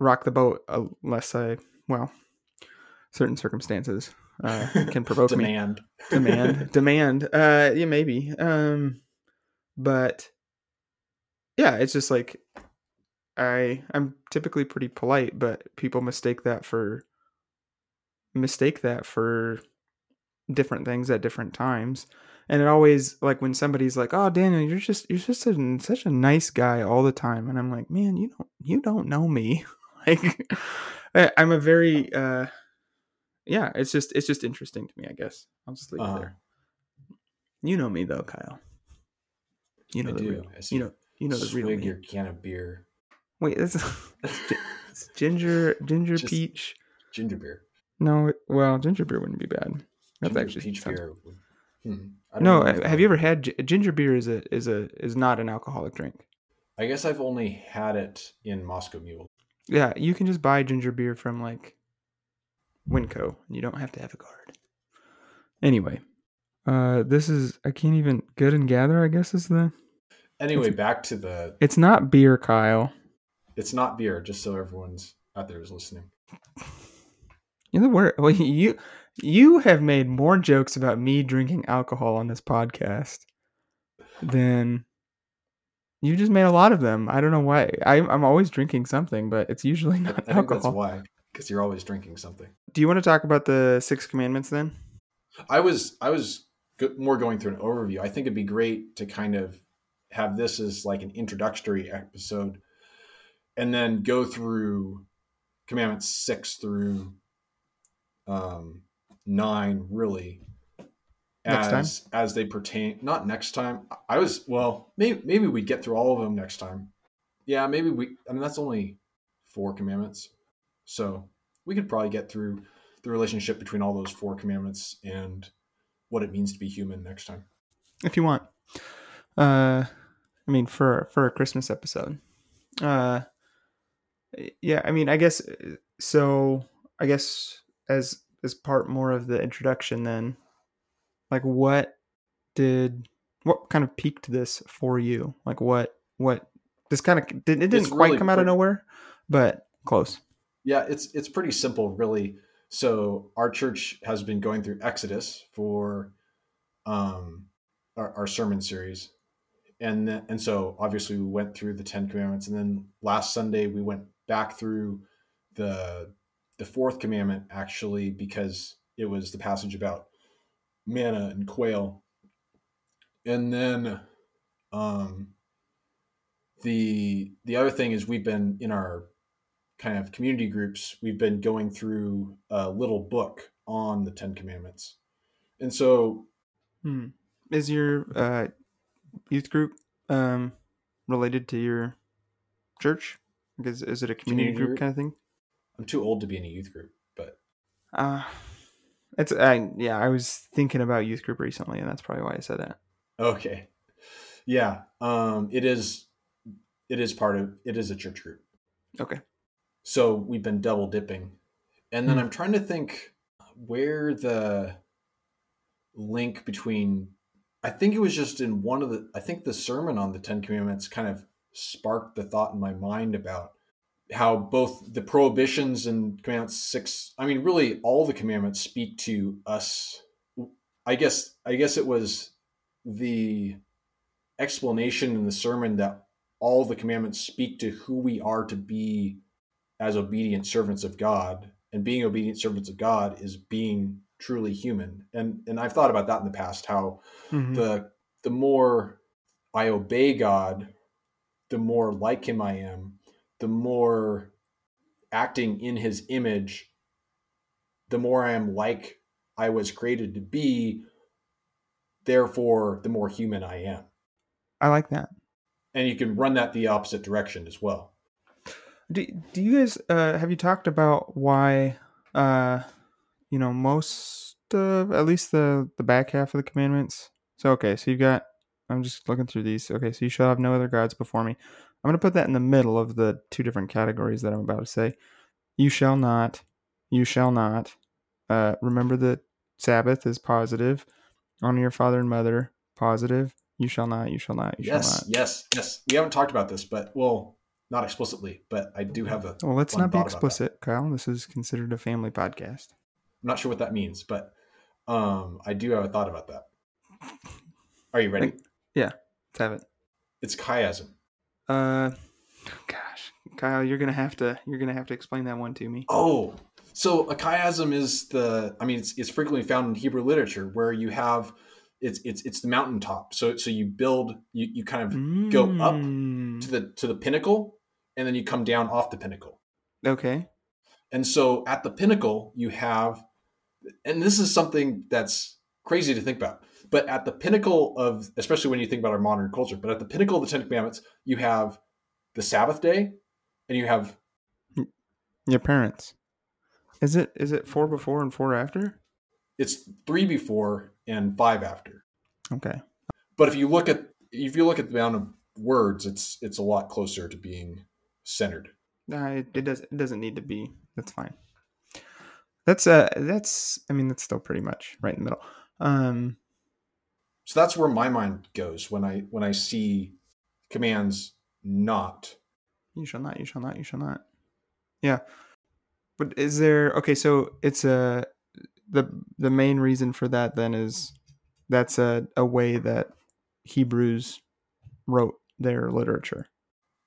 rock the boat unless I well certain circumstances uh, can *laughs* provoke me Demand. demand *laughs* demand uh yeah maybe um but yeah it's just like i i'm typically pretty polite but people mistake that for mistake that for different things at different times. And it always like when somebody's like oh daniel you're just you're just a, such a nice guy all the time. And i'm like man you don't you don't know me. *laughs* Like i'm a very uh yeah it's just it's just interesting to me i guess. I'll just leave Uh-huh. it there. You know me though kyle. You know I the do. real you know you know the real swig your can of beer. wait that's it's *laughs* *laughs* ginger ginger Just- peach. Ginger beer. No well ginger beer wouldn't be bad that's Ginger actually peach beer. Hmm. No have you ever had gi- ginger beer is a is a is not an alcoholic drink I guess I've only had it in Moscow Mule. yeah you can just buy ginger beer from like winco and you don't have to have a card anyway uh this is i can't even good and gather i guess is the Anyway, back to the. it's not beer kyle It's not beer, just so everyone's out there is listening. *laughs* You're the *laughs* word. Well, you you have made more jokes about me drinking alcohol on this podcast than you just made a lot of them. I don't know why. I'm I'm always drinking something, but it's usually I, *laughs* I not think that's alcohol. why, because you're always drinking something. Do you want to talk about the six commandments then? I was I was more going through an overview. I think it'd be great to kind of have this as like an introductory episode, and then go through commandments six through um, nine, really, Next time? as as they pertain. Not next time. I was well, maybe maybe we'd get through all of them next time. Yeah, maybe we. I mean, that's only four commandments, so we could probably get through the relationship between all those four commandments and what it means to be human next time. If you want. Uh I mean for for a Christmas episode. Uh yeah, I mean, I guess so I guess as as part more of the introduction then like what did what kind of piqued this for you? Like what what this kind of it didn't It's quite really come out of nowhere, but close. Yeah, it's it's pretty simple, really. So our church has been going through Exodus for um, our, our sermon series, and then, and so obviously we went through the Ten Commandments, and then last Sunday we went back through the the fourth commandment actually because it was the passage about manna and quail, and then um, the the other thing is we've been in our kind of community groups, we've been going through a little book on the Ten Commandments. And so, hmm. is your uh, youth group um, related to your church? Is, is it a community, community group, group, kind of thing? I'm too old to be in a youth group, but uh, it's I yeah. I was thinking about youth group recently, and that's probably why I said that. Okay, yeah. Um, it is. It is part of. It is a church group. Okay. So we've been double dipping, and then hmm. I'm trying to think where the link between I think it was just in one of the I think the sermon on the 10 commandments kind of sparked the thought in my mind about how both the prohibitions and commandments 6 I mean really all the commandments speak to us I guess I guess it was the explanation in the sermon that all the commandments speak to who we are to be as obedient servants of God and being obedient servants of God is being truly human. And and I've thought about that in the past how mm-hmm. the the more I obey God, the more like him I am, the more acting in his image, the more I am like I was created to be, therefore the more human I am. I like that. And you can run that the opposite direction as well. Do, do you guys uh, have you talked about why uh, you know most of at least the the back half of the commandments? So okay, so you've got I'm just looking through these. Okay, so you shall have no other gods before me. I'm going to put that in the middle of the two different categories that I'm about to say. You shall not. You shall not. Uh, remember that Sabbath is positive. Honor your father and mother. Positive. You shall not. You shall not. You yes, shall not. Yes. Yes. We haven't talked about this, but well, not explicitly, but I do have a. Well, let's not be explicit, Kyle. This is considered a family podcast. I'm not sure what that means, but um, I do have a thought about that. Are you ready? yeah, let's have it. It's chiasm. Uh, gosh, Kyle, you're gonna have to you're gonna have to explain that one to me. Oh, so a chiasm is the I mean it's, it's frequently found in Hebrew literature where you have it's it's it's the mountaintop. So so you build you you kind of mm. go up to the to the pinnacle and then you come down off the pinnacle. Okay. And so at the pinnacle, you have, and this is something that's crazy to think about, but at the pinnacle of, especially when you think about our modern culture, but at the pinnacle of the Ten Commandments, you have the Sabbath day and you have your parents. Is it is it four before and four after? It's three before and five after. Okay. But if you look at if you look at the amount of words, it's it's a lot closer to being centered. No, it, it does. It doesn't need to be. That's fine. That's uh. That's. I mean, that's still pretty much right in the middle. Um. So that's where my mind goes when I when I see commands not. You shall not. You shall not. You shall not. Yeah. But is there okay? So it's a the the main reason for that then is that's a, a way that Hebrews wrote their literature.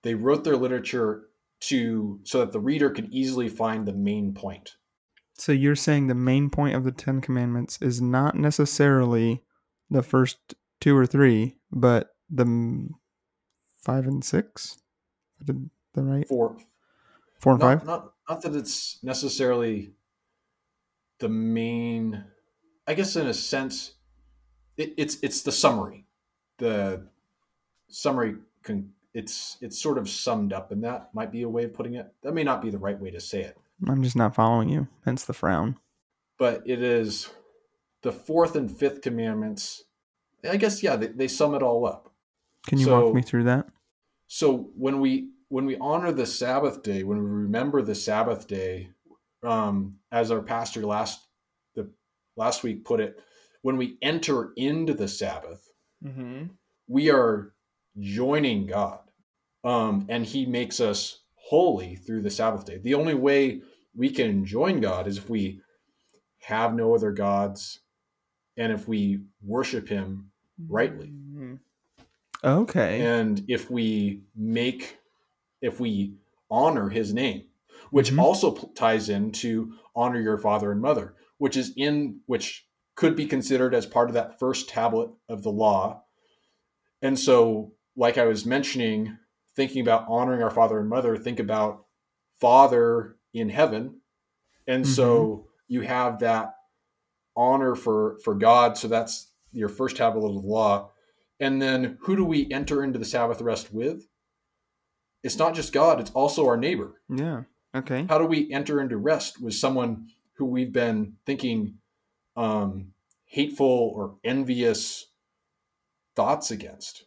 They wrote their literature to so that the reader could easily find the main point. So you're saying the main point of the 10 commandments is not necessarily the first two or three, but the 5 and 6? Did the right? 4. 4 and not, 5? Not not that it's necessarily the main I guess in a sense it, it's it's the summary. The summary con- it's it's sort of summed up, and that might be a way of putting it. That may not be the right way to say it. I'm just not following you. Hence the frown. But it is the fourth and fifth commandments. I guess yeah, they, they sum it all up. Can you so, walk me through that? So when we when we honor the Sabbath day, when we remember the Sabbath day, um, as our pastor last the last week put it, when we enter into the Sabbath, mm-hmm. we are joining God um, and he makes us holy through the Sabbath day. The only way we can join God is if we have no other gods and if we worship him rightly. Okay. And if we make, if we honor his name, which mm-hmm. also ties into honor your father and mother, which is in, which could be considered as part of that first tablet of the law. And so, like I was mentioning, thinking about honoring our father and mother, think about father in heaven. And mm-hmm. so you have that honor for for God. So that's your first tablet of the law. And then who do we enter into the Sabbath rest with? It's not just God, it's also our neighbor. Yeah. Okay. How do we enter into rest with someone who we've been thinking um, hateful or envious thoughts against?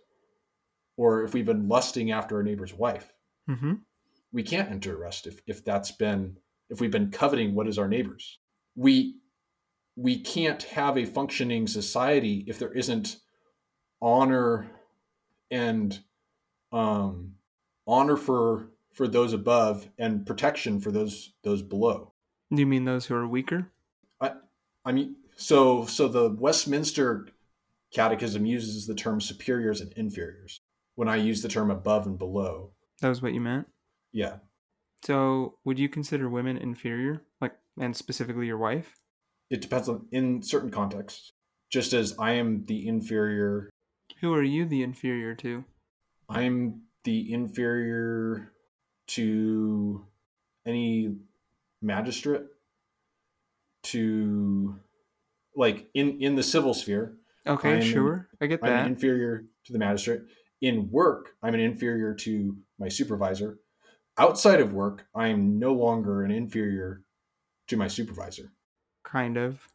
Or if we've been lusting after our neighbor's wife? Mm-hmm. We can't enter rest if, if that's been if we've been coveting what is our neighbor's. We we can't have a functioning society if there isn't honor and um, honor for for those above and protection for those those below. Do you mean those who are weaker? I I mean so so the Westminster Catechism uses the term superiors and inferiors. When I use the term above and below, That was what you meant. yeah, So, would you consider women inferior, like, and specifically your wife? It depends on in certain contexts. Just as I am the inferior, Who are you the inferior to? I'm the inferior to any magistrate to like in in the civil sphere Okay, I'm- sure, I get i'm that. inferior to the magistrate in work i'm an inferior to my supervisor outside of work i'm no longer an inferior to my supervisor kind of.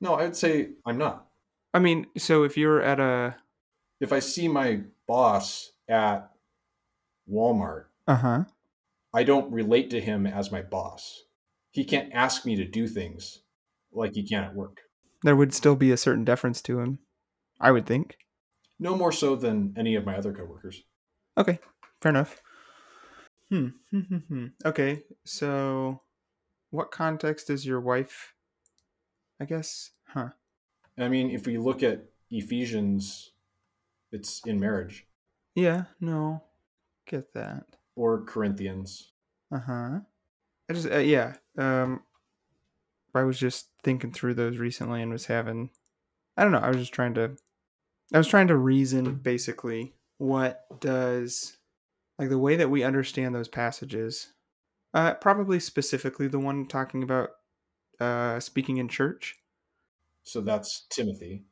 no i would say i'm not I mean, so if you're at a if i see my boss at walmart uh huh, I don't relate to him as my boss. He can't ask me to do things like he can at work. there would still be a certain deference to him, I would think. No more so than any of my other coworkers. Okay, fair enough. Hmm. hmm, hmm, hmm. okay, so what context is your wife? I guess, huh? I mean, if we look at Ephesians, it's in marriage Yeah, no, get that. or Corinthians. Uh huh. I just, uh, yeah. Um, I was just thinking through those recently and was having, I don't know. I was just trying to, I was trying to reason basically what does, like the way that we understand those passages, uh, probably specifically the one talking about uh, speaking in church. So that's Timothy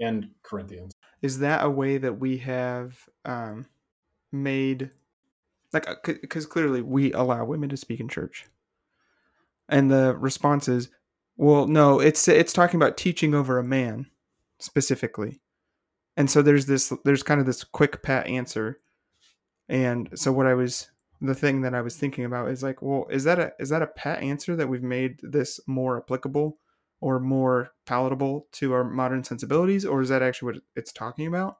and Corinthians. Is that a way that we have um, made, like, because clearly we allow women to speak in church, and the response is, well, no, it's it's talking about teaching over a man specifically, and so there's this there's kind of this quick pat answer, and so what I was the thing that I was thinking about is like, well, is that a is that a pat answer that we've made this more applicable or more palatable to our modern sensibilities, or is that actually what it's talking about,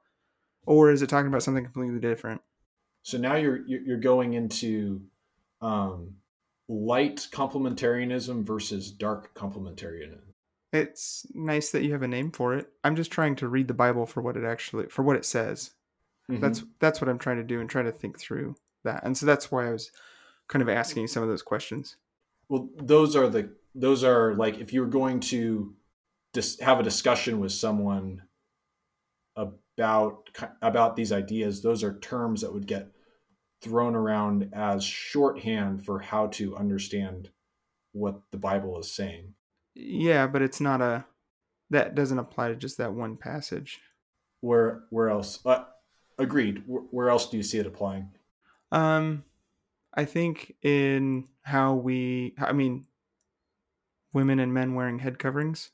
or is it talking about something completely different? So now you're you're you're going into um, light complementarianism versus dark complementarianism. It's nice that you have a name for it. I'm just trying to read the Bible for what it actually for what it says. That's that's what I'm trying to do and try to think through that. And so that's why I was kind of asking some of those questions. well those are the those are like if you were going to dis- have a discussion with someone about about these ideas those are terms that would get thrown around as shorthand for how to understand what the bible is saying Yeah, but it's not a that doesn't apply to just that one passage. where where else uh, agreed where, where else do you see it applying Um I think in how we I mean women and men wearing head coverings,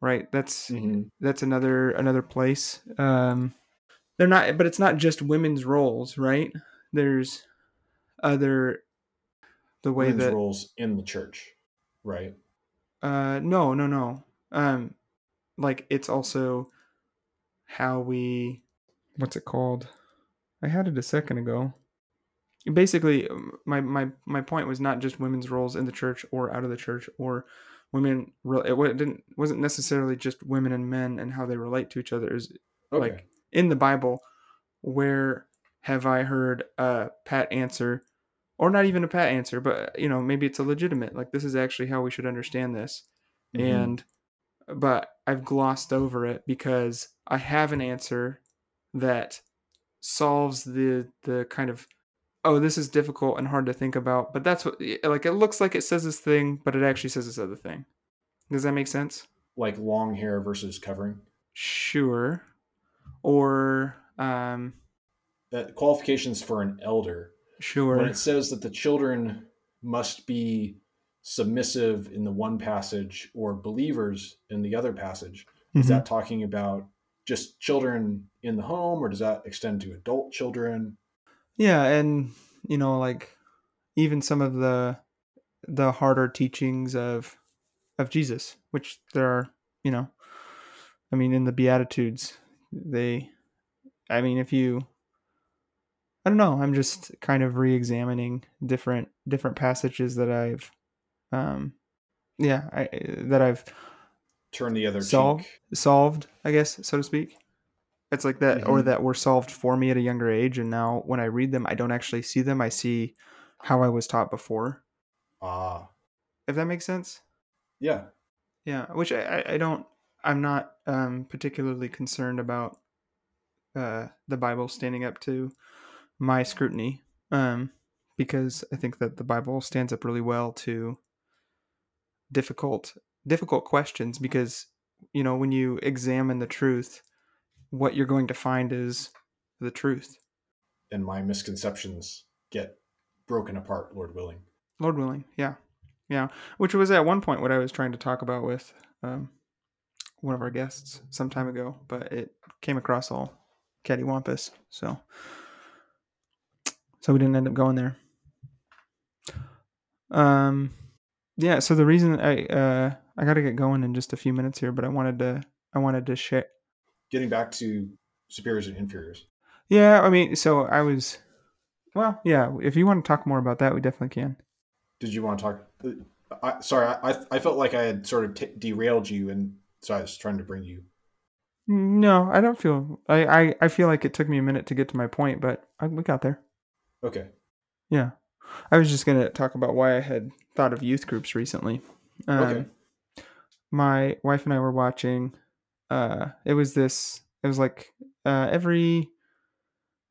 right? That's Mhm. that's another another place. Um they're not but it's not just women's roles, right? There's other the way women's that roles in the church right Uh, no, no, no. Um, like it's also how we, what's it called? I had it a second ago. Basically, um, my my my point was not just women's roles in the church or out of the church or women. It didn't wasn't necessarily just women and men and how they relate to each other. is okay like in the Bible, where have I heard a pat answer, or not even a pat answer, but you know maybe it's a legitimate like this is actually how we should understand this, Mhm. and but I've glossed over it because I have an answer that solves the the kind of oh this is difficult and hard to think about, but that's what like it looks like it says this thing, but it actually says this other thing. Does that make sense? like long hair versus covering? Sure. Or um That qualifications for an elder. sure. When it says that the children must be submissive in the one passage or believers in the other passage, is Mhm. that talking about just children in the home or does that extend to adult children? Yeah, and you know, like even some of the the harder teachings of of Jesus, which there are, you know, I mean, in the Beatitudes, they, I mean, if you, I don't know, I'm just kind of re-examining different different passages that I've, um, yeah, I that I've turned the other Solve. cheek. solved, I guess, so to speak. It's like that, or Mhm. that were solved for me at a younger age, and now when I read them, I don't actually see them. I see how I was taught before. Ah, If that makes sense. yeah. Yeah, which I, I, I don't. I'm not um, particularly concerned about uh, the Bible standing up to my scrutiny, um, because I think that the Bible stands up really well to difficult difficult questions. Because you know, when you examine the truth, what you're going to find is the truth. And my misconceptions get broken apart, Lord willing. Lord willing, yeah, yeah. Which was at one point what I was trying to talk about with um, one of our guests some time ago, but it came across all cattywampus, so so we didn't end up going there. Um, yeah. So the reason I uh I got to get going in just a few minutes here, but I wanted to I wanted to share. Getting back to superiors and inferiors. Yeah, I mean, so I was. Well, yeah. If you want to talk more about that, we definitely can. Did you want to talk? I, sorry, I, I felt like I had sort of t- derailed you, and so I was trying to bring you. No, I don't feel. I, I, I feel like it took me a minute to get to my point, but I, we got there. Okay. Yeah, I was just gonna talk about why I had thought of youth groups recently. Um, Okay. My wife and I were watching. Uh, it was this. It was like uh, every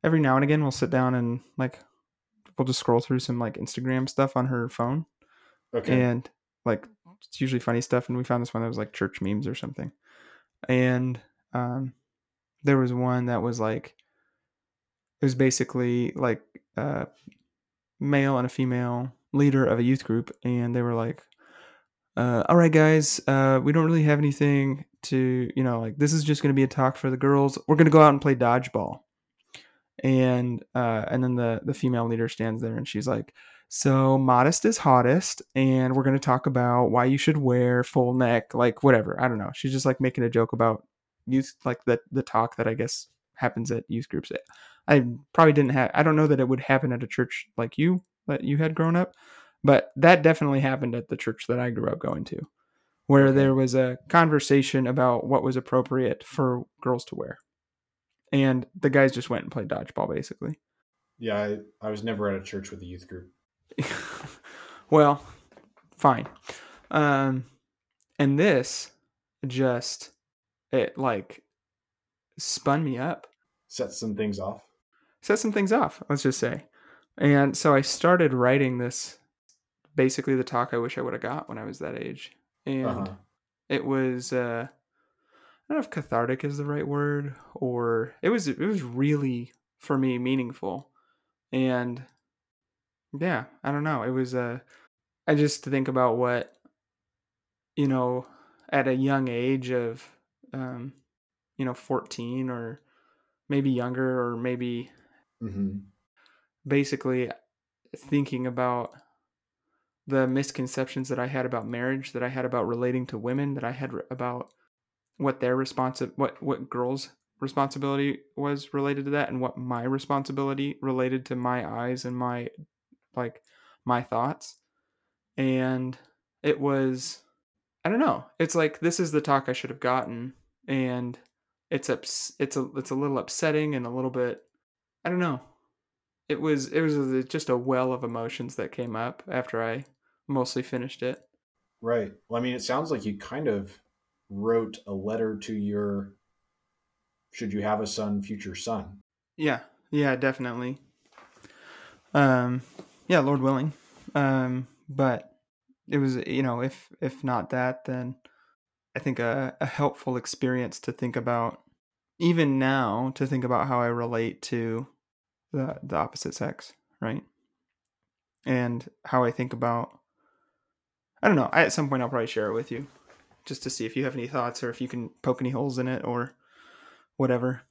every now and again we'll sit down and like we'll just scroll through some like Instagram stuff on her phone, Okay. and like it's usually funny stuff and we found this one that was like church memes or something and um there was one that was like it was basically like a male and a female leader of a youth group and they were like uh, all right guys uh, we don't really have anything to you know like this is just going to be a talk for the girls. We're going to go out and play dodgeball. And uh, and then the the female leader stands there and she's like so modest is hottest and we're going to talk about why you should wear full neck like whatever i don't know. She's just like making a joke about youth like the the talk that i guess happens at youth groups. I probably didn't have i don't know that it would happen at a church like you that you had grown up but that definitely happened at the church that i grew up going to where there was a conversation about what was appropriate for girls to wear and the guys just went and played dodgeball basically Yeah, I, I was never at a church with a youth group. *laughs* well, fine. Um, and this just it like spun me up, Set some things off. set some things off. Let's just say, and so I started writing this, basically the talk I wish I would have got when I was that age, and Uh-huh. it was uh, I don't know if cathartic is the right word, or it was it was really for me meaningful, and yeah, I don't know. It was uh, I just think about what you know at a young age of um, you know 14 or maybe younger or maybe hmm basically thinking about the misconceptions that I had about marriage, that I had about relating to women, that I had about what their responsi- what what girls' responsibility was related to that, and what my responsibility related to my eyes and my like my thoughts. And it was I don't know. It's like this is the talk I should have gotten, and it's ups- it's a it's a little upsetting and a little bit I don't know. It was it was just a well of emotions that came up after I mostly finished it. Right. Well, I mean, it sounds like you kind of wrote a letter to your, should you have a son, future son. Yeah, yeah, definitely. Um, yeah, Lord willing. Um, but it was you know if if not that then I think a, a helpful experience to think about even now to think about how I relate to the the opposite sex, right? And how I think about I don't know. I, at some point I'll probably share it with you just to see if you have any thoughts or if you can poke any holes in it or whatever.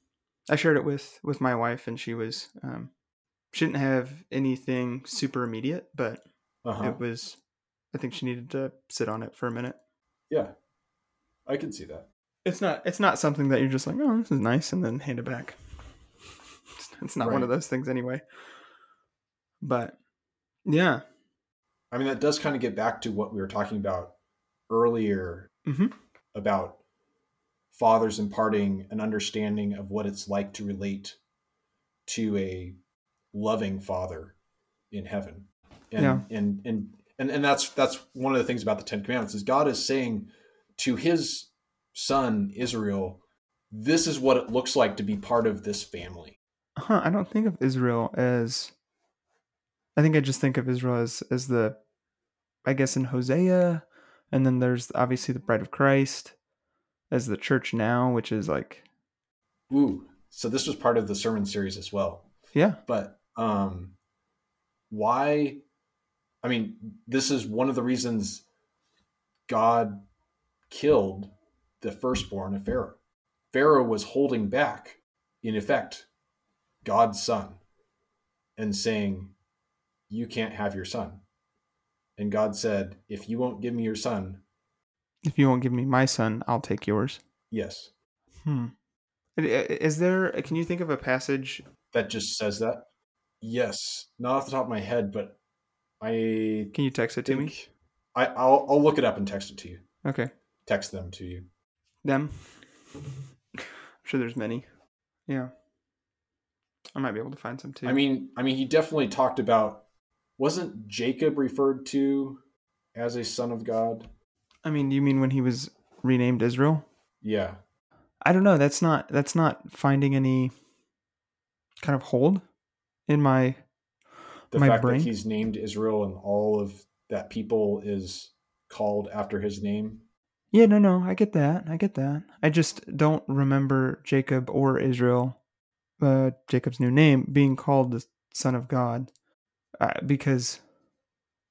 I shared it with with my wife and she was um she didn't have anything super immediate, but Uh-huh. it was I think she needed to sit on it for a minute. Yeah. I can see that. It's not it's not something that you're just like, "Oh, this is nice," and then hand it back. It's, it's not one of those things anyway. But yeah. I mean, that does kind of get back to what we were talking about earlier Mhm. about fathers imparting an understanding of what it's like to relate to a loving father in heaven. And, Yeah. and, and, and, and that's, that's one of the things about the 10 commandments is God is saying to his son, Israel, this is what it looks like to be part of this family. Huh, I don't think of Israel as I think I just think of Israel as as the I guess in Hosea and then there's obviously the bride of Christ as the church now, which is like Ooh. So this was part of the sermon series as well. yeah. but um why i mean this is one of the reasons god killed the firstborn of pharaoh pharaoh was holding back in effect god's son and saying you can't have your son and god said if you won't give me your son If you won't give me my son, I'll take yours. yes Hmm. Is there can you think of a passage that just says that yes not off the top of my head but i can you text it to me? I, I'll, I'll look it up and text it to you Okay. text them to you Them. I'm sure there's many. Yeah. I might be able to find some too. I mean, I mean, he definitely talked about. Wasn't Jacob referred to as a son of God? I mean, you mean when he was renamed Israel? Yeah, I don't know. That's not that's not finding any kind of hold in my the My fact brain? that he's named Israel and all of that people is called after his name. Yeah, no, no. I get that. I get that. I just don't remember Jacob or Israel, uh, Jacob's new name, being called the son of God, uh, because,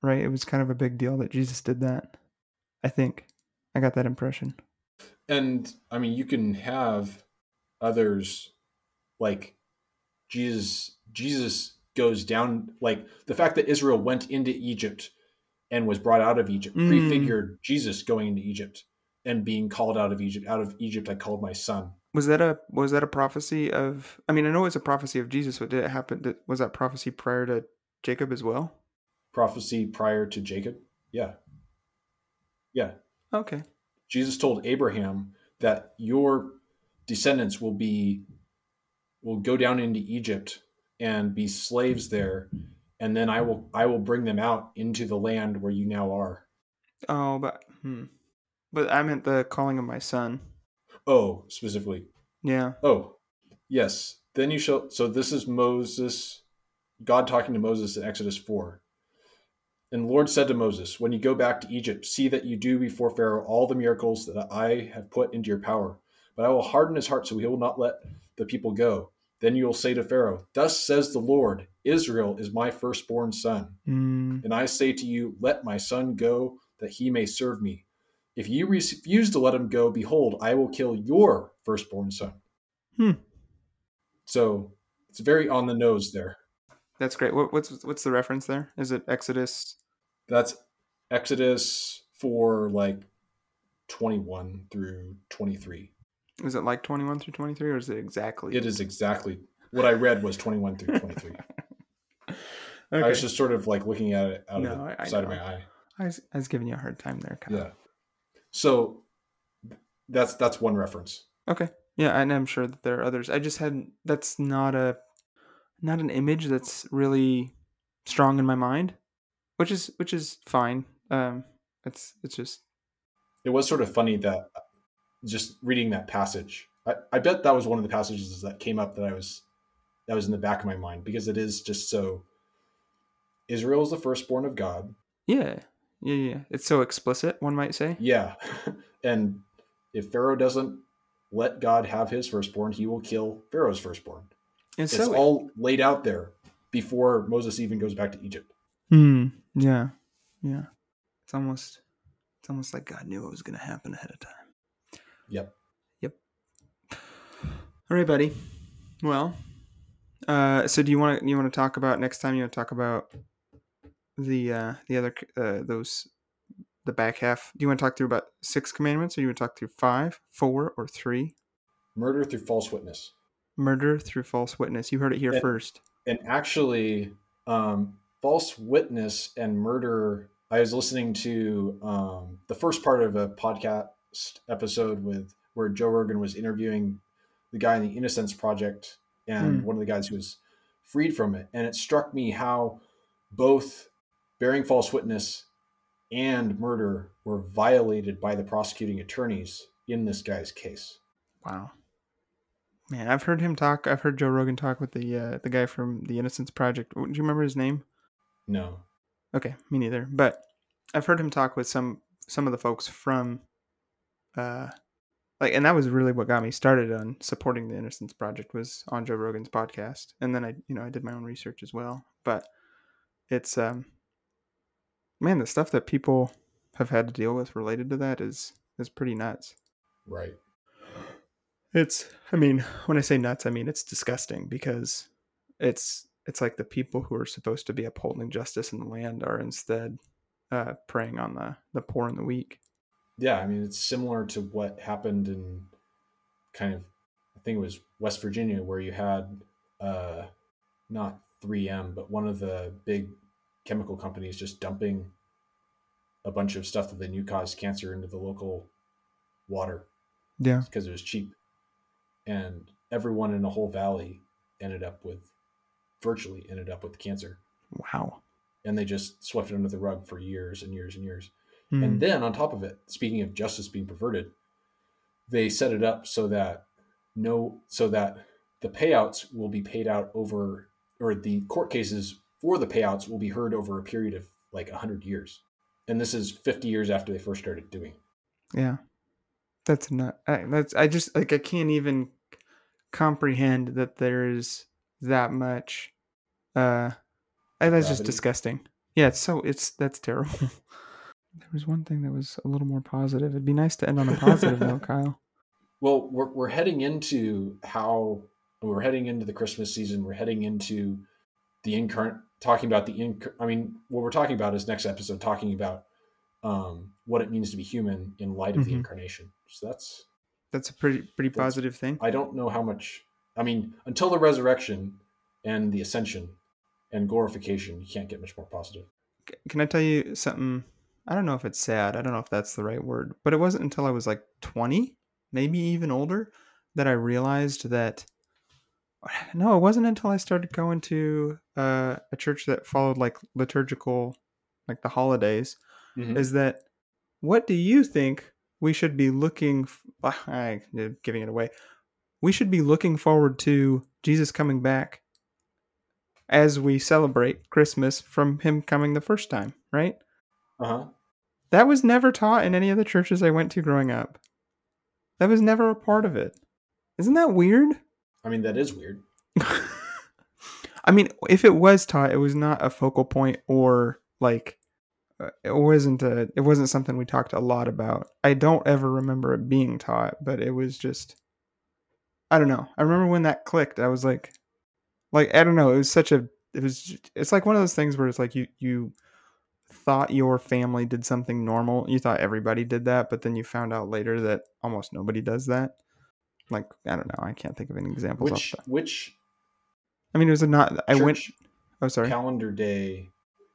right? It was kind of a big deal that Jesus did that. I think I got that impression. And I mean, you can have others like Jesus. Jesus goes down like the fact that Israel went into Egypt and was brought out of Egypt Mm. prefigured Jesus going into Egypt and being called out of Egypt. Out of Egypt, I called my son. Was that a was that a prophecy of? I mean, I know it's a prophecy of Jesus, but did it happen? Did, was that prophecy prior to Jacob as well? prophecy prior to Jacob. Yeah. Yeah. Okay. Jesus told Abraham that your descendants will be will go down into Egypt and be slaves there and then I will I will bring them out into the land where you now are. Oh, but hmm. But I meant the calling of my son. Oh, specifically. Yeah. Oh, yes. Then you shall so this is Moses God talking to Moses in Exodus 4. And the Lord said to Moses, When you go back to Egypt, see that you do before Pharaoh all the miracles that I have put into your power. But I will harden his heart so he will not let the people go. Then you will say to Pharaoh, Thus says the Lord, Israel is my firstborn son. Mm, And I say to you, Let my son go, that he may serve me. If you refuse to let him go, behold, I will kill your firstborn son. Hmm. So it's very on the nose there. that's great. What, what's what's the reference there? Is it Exodus? That's Exodus for like 21 through 23. Is it like twenty one through twenty three, or is it exactly? It is exactly what I read was 21 through 23. Okay. *laughs* I was just sort of like looking at it out No, of the I- I side of my eye. I was, I was giving you a hard time there, Kyle. Yeah. So that's that's one reference. Okay. Yeah, and I'm sure that there are others. I just hadn't. That's not a not an image that's really strong in my mind, which is which is fine. Um, it's it's just It was sort of funny that just reading that passage. I, I bet that was one of the passages that came up that I was that was in the back of my mind because it is just so Israel is the firstborn of God. yeah, yeah, yeah. It's so explicit, one might say. Yeah. *laughs* and if Pharaoh doesn't let God have his firstborn, he will kill Pharaoh's firstborn. And so It's all laid out there before Moses even goes back to Egypt. Hmm. Yeah. Yeah. It's almost, it's almost like God knew what was going to happen ahead of time. Yep. Yep. All right, buddy. Well, uh, so do you want to you want to talk about next time? You want to talk about the uh, the other uh, those the back half? Do you want to talk through about six commandments, or you want to talk through five, four, or three? Murder through false witness. Murder through false witness. You heard it here Yeah. first. and actually um, false witness and murder i was listening to um, the first part of a podcast episode with where joe rogan was interviewing the guy in the innocence project and Hmm. one of the guys who was freed from it and it struck me how both bearing false witness and murder were violated by the prosecuting attorneys in this guy's case Wow. Man, I've heard him talk. I've heard Joe Rogan talk with the uh, the guy from the Innocence Project. Do you remember his name? no Okay, me neither. But I've heard him talk with some some of the folks from uh like and that was really what got me started on supporting the Innocence Project was on Joe Rogan's podcast. And then I you know, I did my own research as well. But it's um man, the stuff that people have had to deal with related to that is is pretty nuts. right It's I mean, when I say nuts, I mean it's disgusting because it's it's like the people who are supposed to be upholding justice in the land are instead uh, preying on the the poor and the weak. Yeah, I mean it's similar to what happened in kind of I think it was West Virginia where you had uh not 3M but one of the big chemical companies just dumping a bunch of stuff that they knew caused cancer into the local water Yeah. because it was cheap. And everyone in the whole valley ended up with virtually ended up with cancer. Wow. And they just swept it under the rug for years and years and years. Hmm. And then on top of it, speaking of justice being perverted, they set it up so that no so that the payouts will be paid out over or the court cases for the payouts will be heard over a period of like 100 years. And this is 50 years after they first started doing it. yeah. That's not. I, that's. I just like. I can't even comprehend that there is that much. Uh, that's just disgusting. Yeah. It's so. It's that's terrible. *laughs* there was one thing that was a little more positive. It'd be nice to end on a positive note, *laughs* Kyle. Well, we're, we're heading into how we're heading into the Christmas season. We're heading into the incarnate, talking about the inc. I mean, what we're talking about is next episode, talking about um, what it means to be human in light of the Mhm. incarnation. So that's That's a pretty pretty positive thing. I don't know how much. I mean, until the resurrection and the ascension and glorification, you can't get much more positive. Can I tell you something? I don't know if it's sad. I don't know if that's the right word, but it wasn't until I was like 20, maybe even older, that I realized that. *sighs* No, it wasn't until I started going to uh, a church that followed like liturgical, like the holidays, Mhm. is that what do you think we should be looking? F- *sighs* I, giving it away. We should be looking forward to Jesus coming back as we celebrate Christmas from him coming the first time, right? Uh-huh. That was never taught in any of the churches I went to growing up. That was never a part of it. Isn't that weird? I mean, that is weird. *laughs* I mean, if it was taught, it was not a focal point or like uh, it wasn't a it wasn't something we talked a lot about. I don't ever remember it being taught, but it was just I don't know. I remember when that clicked. I was like like I don't know, it was such a it was it's like one of those things where it's like you you thought your family did something normal. You thought everybody did that, but then you found out later that almost nobody does that. Like I don't know, I can't think of any examples Which which I mean, it was a not. I went. Oh, sorry. calendar day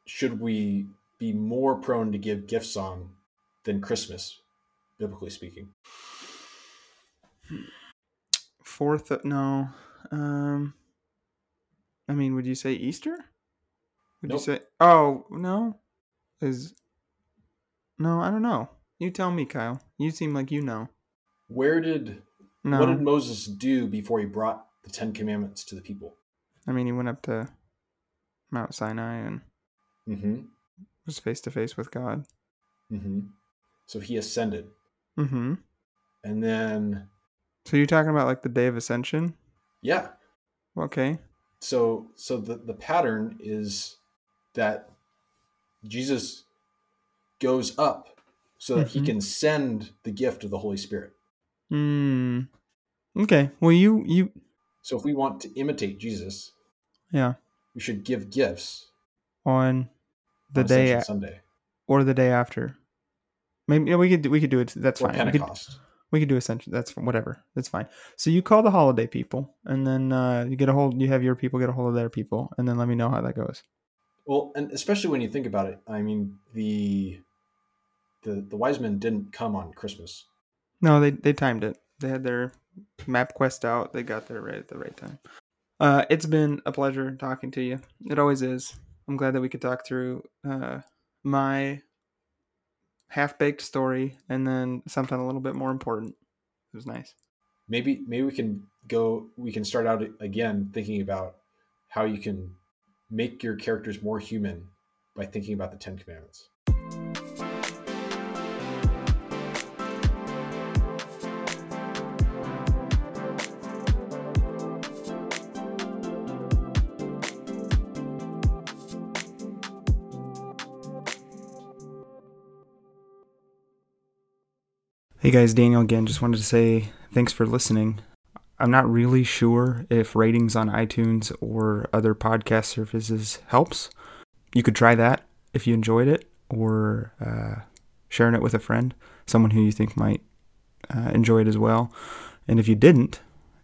should we be more prone to give gifts on than Christmas, biblically speaking? Fourth. No. Um. I mean, would you say Easter? Would Nope. you say? Oh no. Is. No, I don't know. You tell me, Kyle. You seem like you know. Where did No. what did Moses do before he brought the Ten Commandments to the people? I mean, he went up to Mount Sinai and Mm-hmm. was face to face with God. Mm-hmm. So he ascended. Mm-hmm. and then So you're talking about like the day of ascension? yeah. Okay. So so the the pattern is that Jesus goes up so that he can send the gift of the Holy Spirit. Hmm. Okay. Well, you you So if we want to imitate Jesus, yeah we should give gifts on the on day a- Sunday or the day after. Maybe yeah, we could do- we could do it. That's or fine. We could, Pentecost. we could do ascension. That's whatever. That's fine. So you call the holiday people, and then uh, you get a hold. You have your people get a hold of their people, and then let me know how that goes. Well, and especially when you think about it, I mean the the the wise men didn't come on Christmas. No, they they timed it. They had their MapQuest out. They got there right at the right time. Uh, it's been a pleasure talking to you. It always is. I'm glad that we could talk through uh, my half baked story and then something a little bit more important. It was nice. Maybe maybe we can go we can start out again thinking about how you can make your characters more human by thinking about the 10 commandments. Hey guys, Daniel again. Just wanted to say thanks for listening. I'm not really sure if ratings on iTunes or other podcast services helps. You could try that if you enjoyed it, or uh, sharing it with a friend, someone who you think might uh, enjoy it as well. And if you didn't,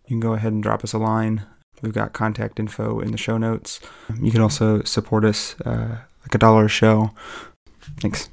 you can go ahead and drop us a line. We've got contact info in the show notes. You can also support us uh, like a dollar a show. Thanks.